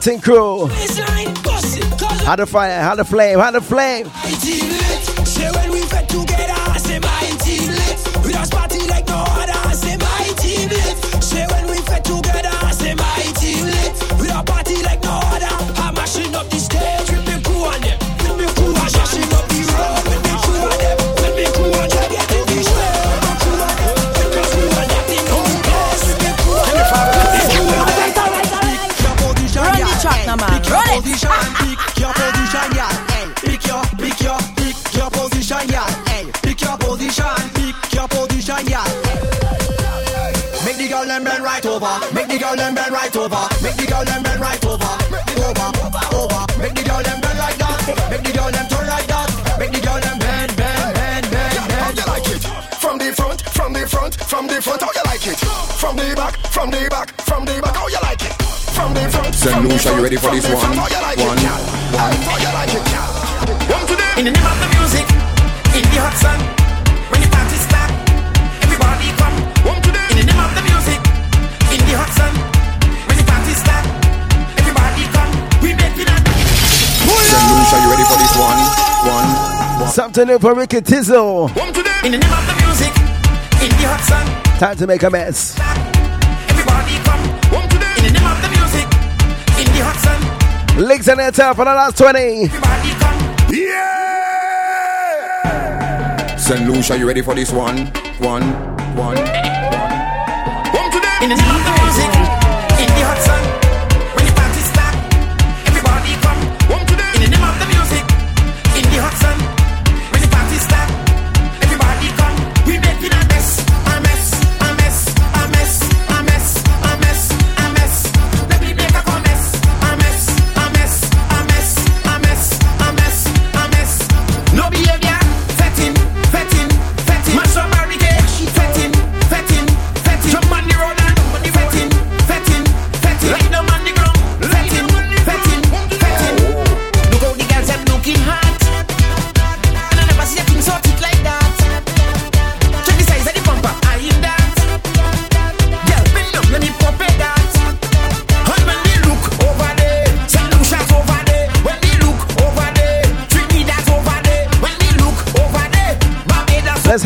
Martin. How the fire, how the flame, how the flame. over. Make the girl them bend right over. Make the girl them bend right over. Over, over. over. Make the girl them bend like that. Make the girl them turn like that. Make the girl them bend, bend, bend, bend, yeah, bend. How you like it? From the front, from the front, from the front. How you like it? From the back, from the back, from the back. How you like it? From the front. St. Lucia, are you ready for this one? One. For Ricky Tizzle. In the name of the music, in the hot sun. Time to make a mess. Everybody come. Home today. In the name of the music, in the hot sun. Legs in the for the last 20. Everybody come. Yeah! St. Lucia, you ready for this one? One, one, one. Home today. In the name of the music.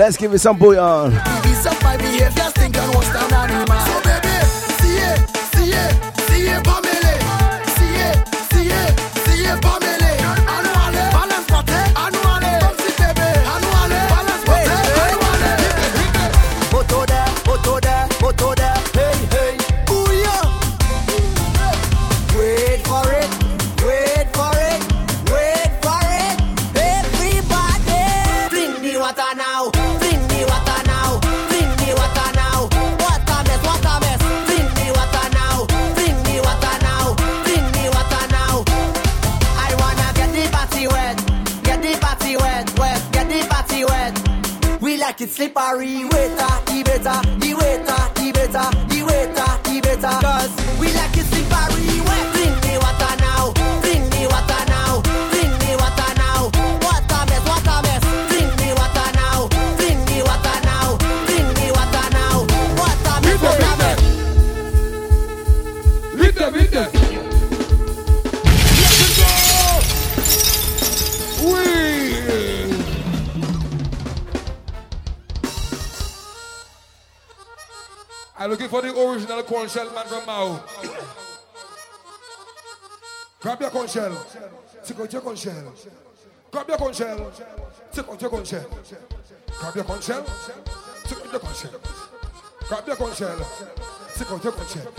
Let's give it some bouillon. Uh. It's original corn shell man from Mao. Grab your corn shell. Take out your corn shell. Grab your corn shell. Take out your corn shell. Grab your corn shell. Take out your corn shell. Grab your corn shell. Take out your corn shell.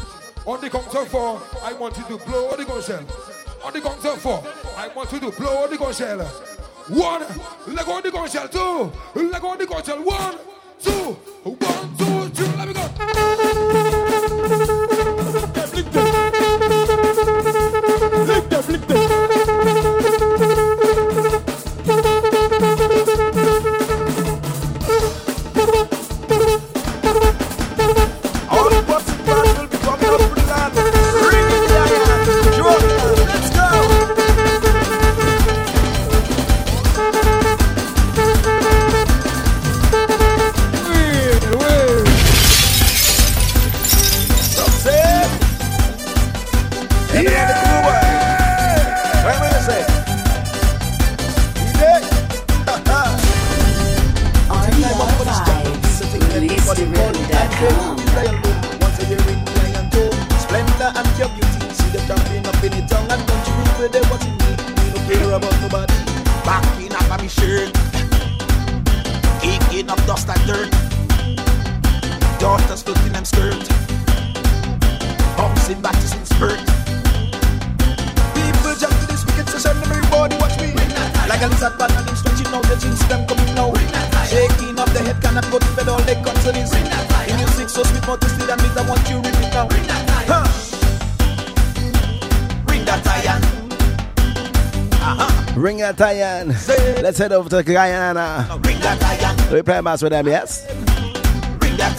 On the count of four, I want you to blow the corn shell. On the count of four, I want you to blow the corn shell. One, let go the corn shell. Two, let go the corn shell. One, two, one, two, three. Let me go. head over to Guyana. We play mass with them, yes? Bring that.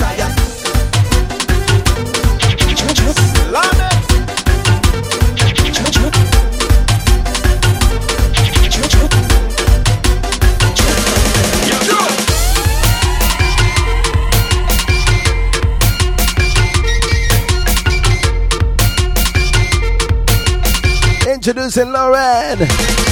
Introducing Lauren.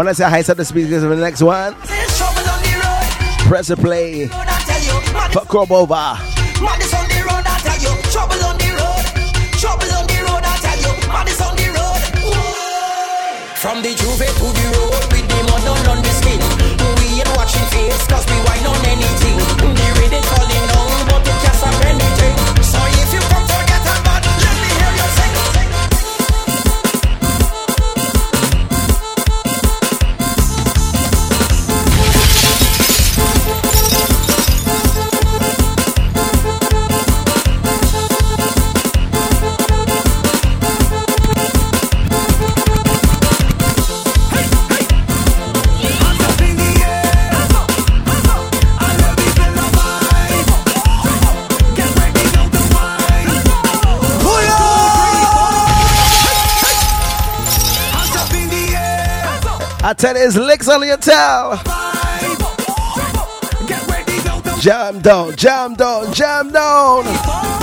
When I say hi, set the speakers for the next one. Press the play. Fuck up over. From the J'ouvert to the road, with the mud on the skin. We ain't watching face, cause we wine on anything. I tell you, it's licks on your tail. Jam down, jam down, jam down.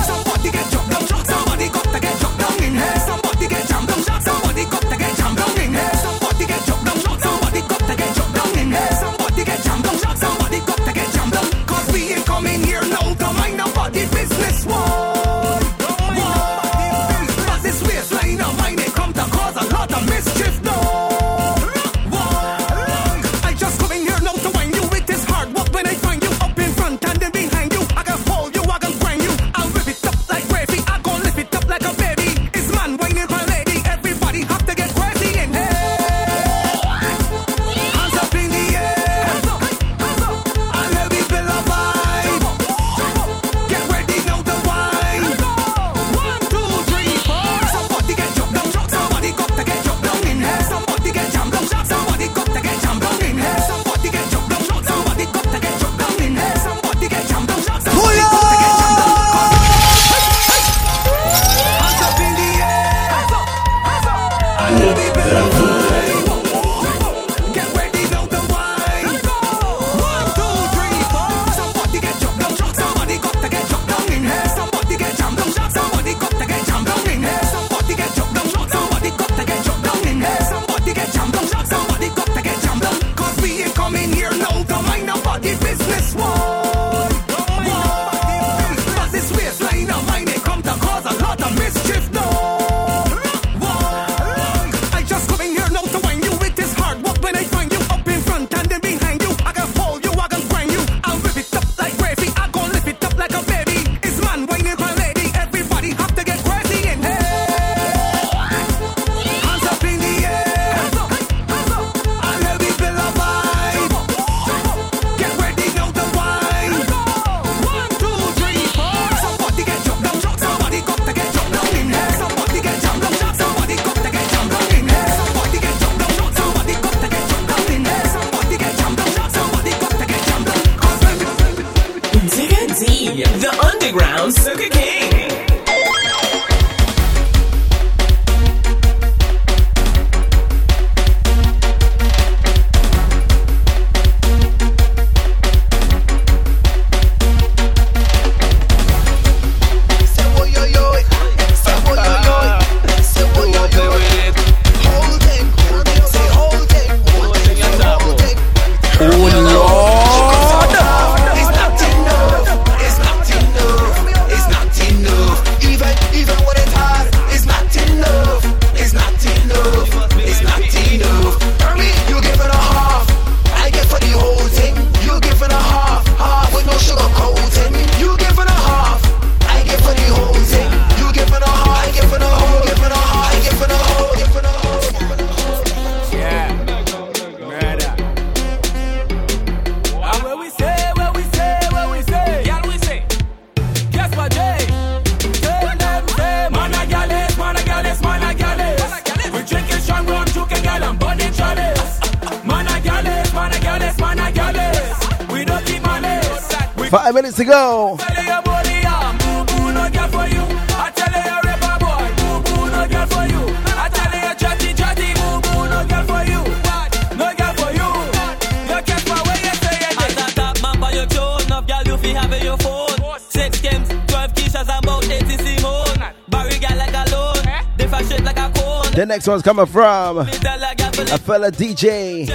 one's coming from a fella DJ.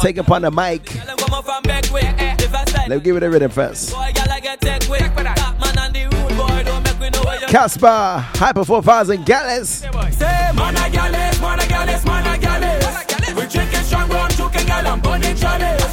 Take upon the mic. Let me give it a rhythm first. Casper, Hypa 4000 Gallus. We're drinking strong rum, drinking gallon, chalice.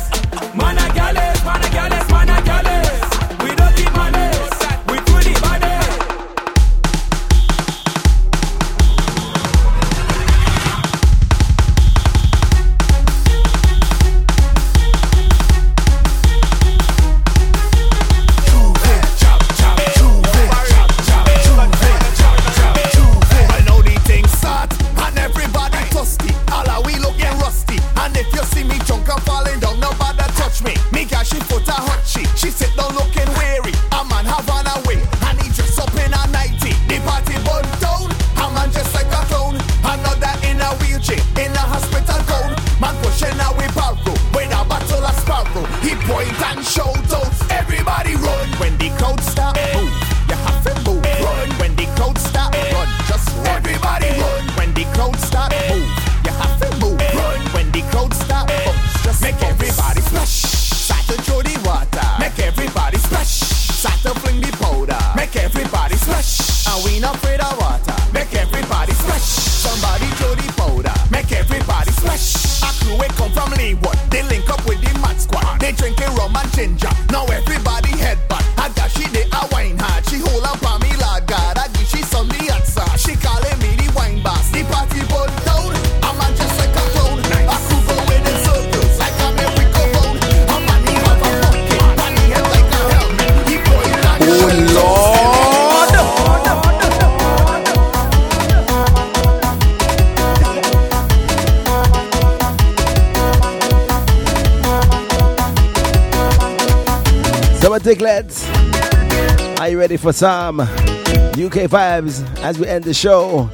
Summer Dicklets, are you ready for some UK vibes as we end the show?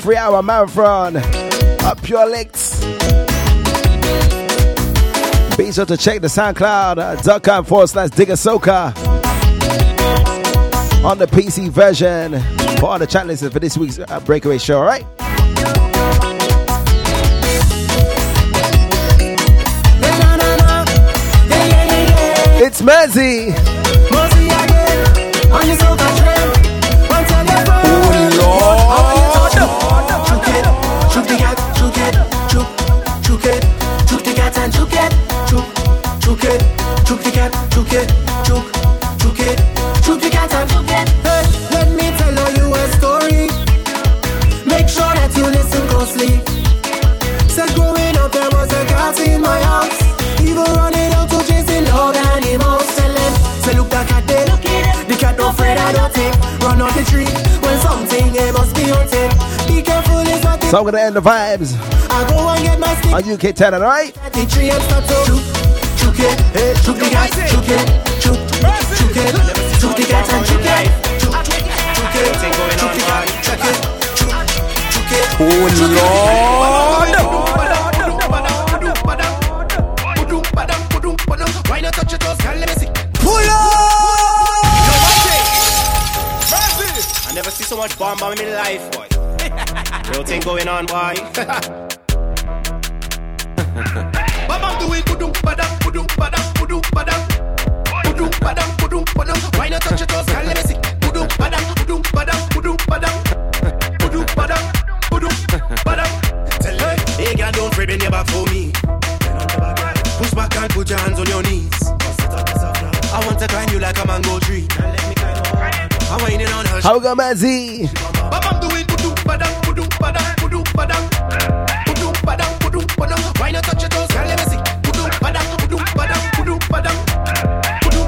Three hour marathon up your legs. Be sure to check the SoundCloud.com forward slash Digger Soca on the PC version for all the chat for this week's uh, breakaway show, alright? It's Mezzy. Chook the the tree when something it must be hunting. Be careful is what So I'm gonna end the vibes I go and get my stick. on UK 10, alright? The tree and start to chook, chook it, hey, eh, chook the cat, chook it, chook, chook it, chook the cat and chook it, chook, chook it, chook the cat, chook it, chook, chook it. Oh Why much bomb in my life, boy. *laughs* Real thing going on, boy. *laughs* How we go, Mezzy? Bam, do it, budum, badam, budum, badam, budum, badam. Budum, badam, budum, badam. Why not touch your toes, girl? Let me see. Badam, badam, badam. Badam.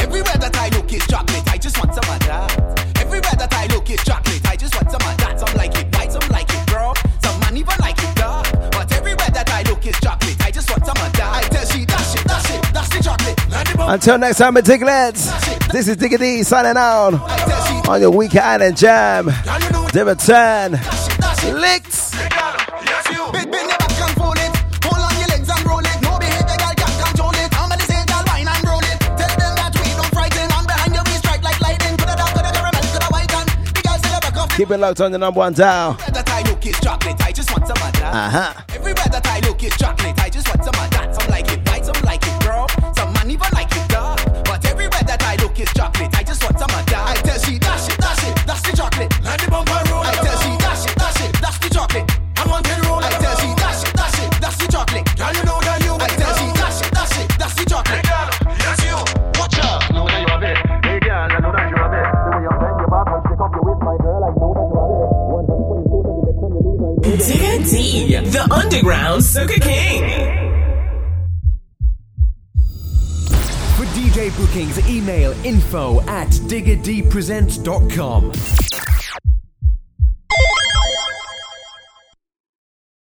Everywhere that I look is chocolate, I just want some of that. Everywhere that I look is chocolate, I just want some of that. Some like it white, some like it brown, some man even like it dark. But everywhere that I look is chocolate, I just want some of that. I tell she dash it, dash it, dash the chocolate. Land the bum- Until next time, Dicklets. This is Diggy D signing out on your Weekend Island Jam. The return. Licks. Keep it locked on and number one Hold on your underground Soca King. For DJ bookings, email info at diggerdpresents.com.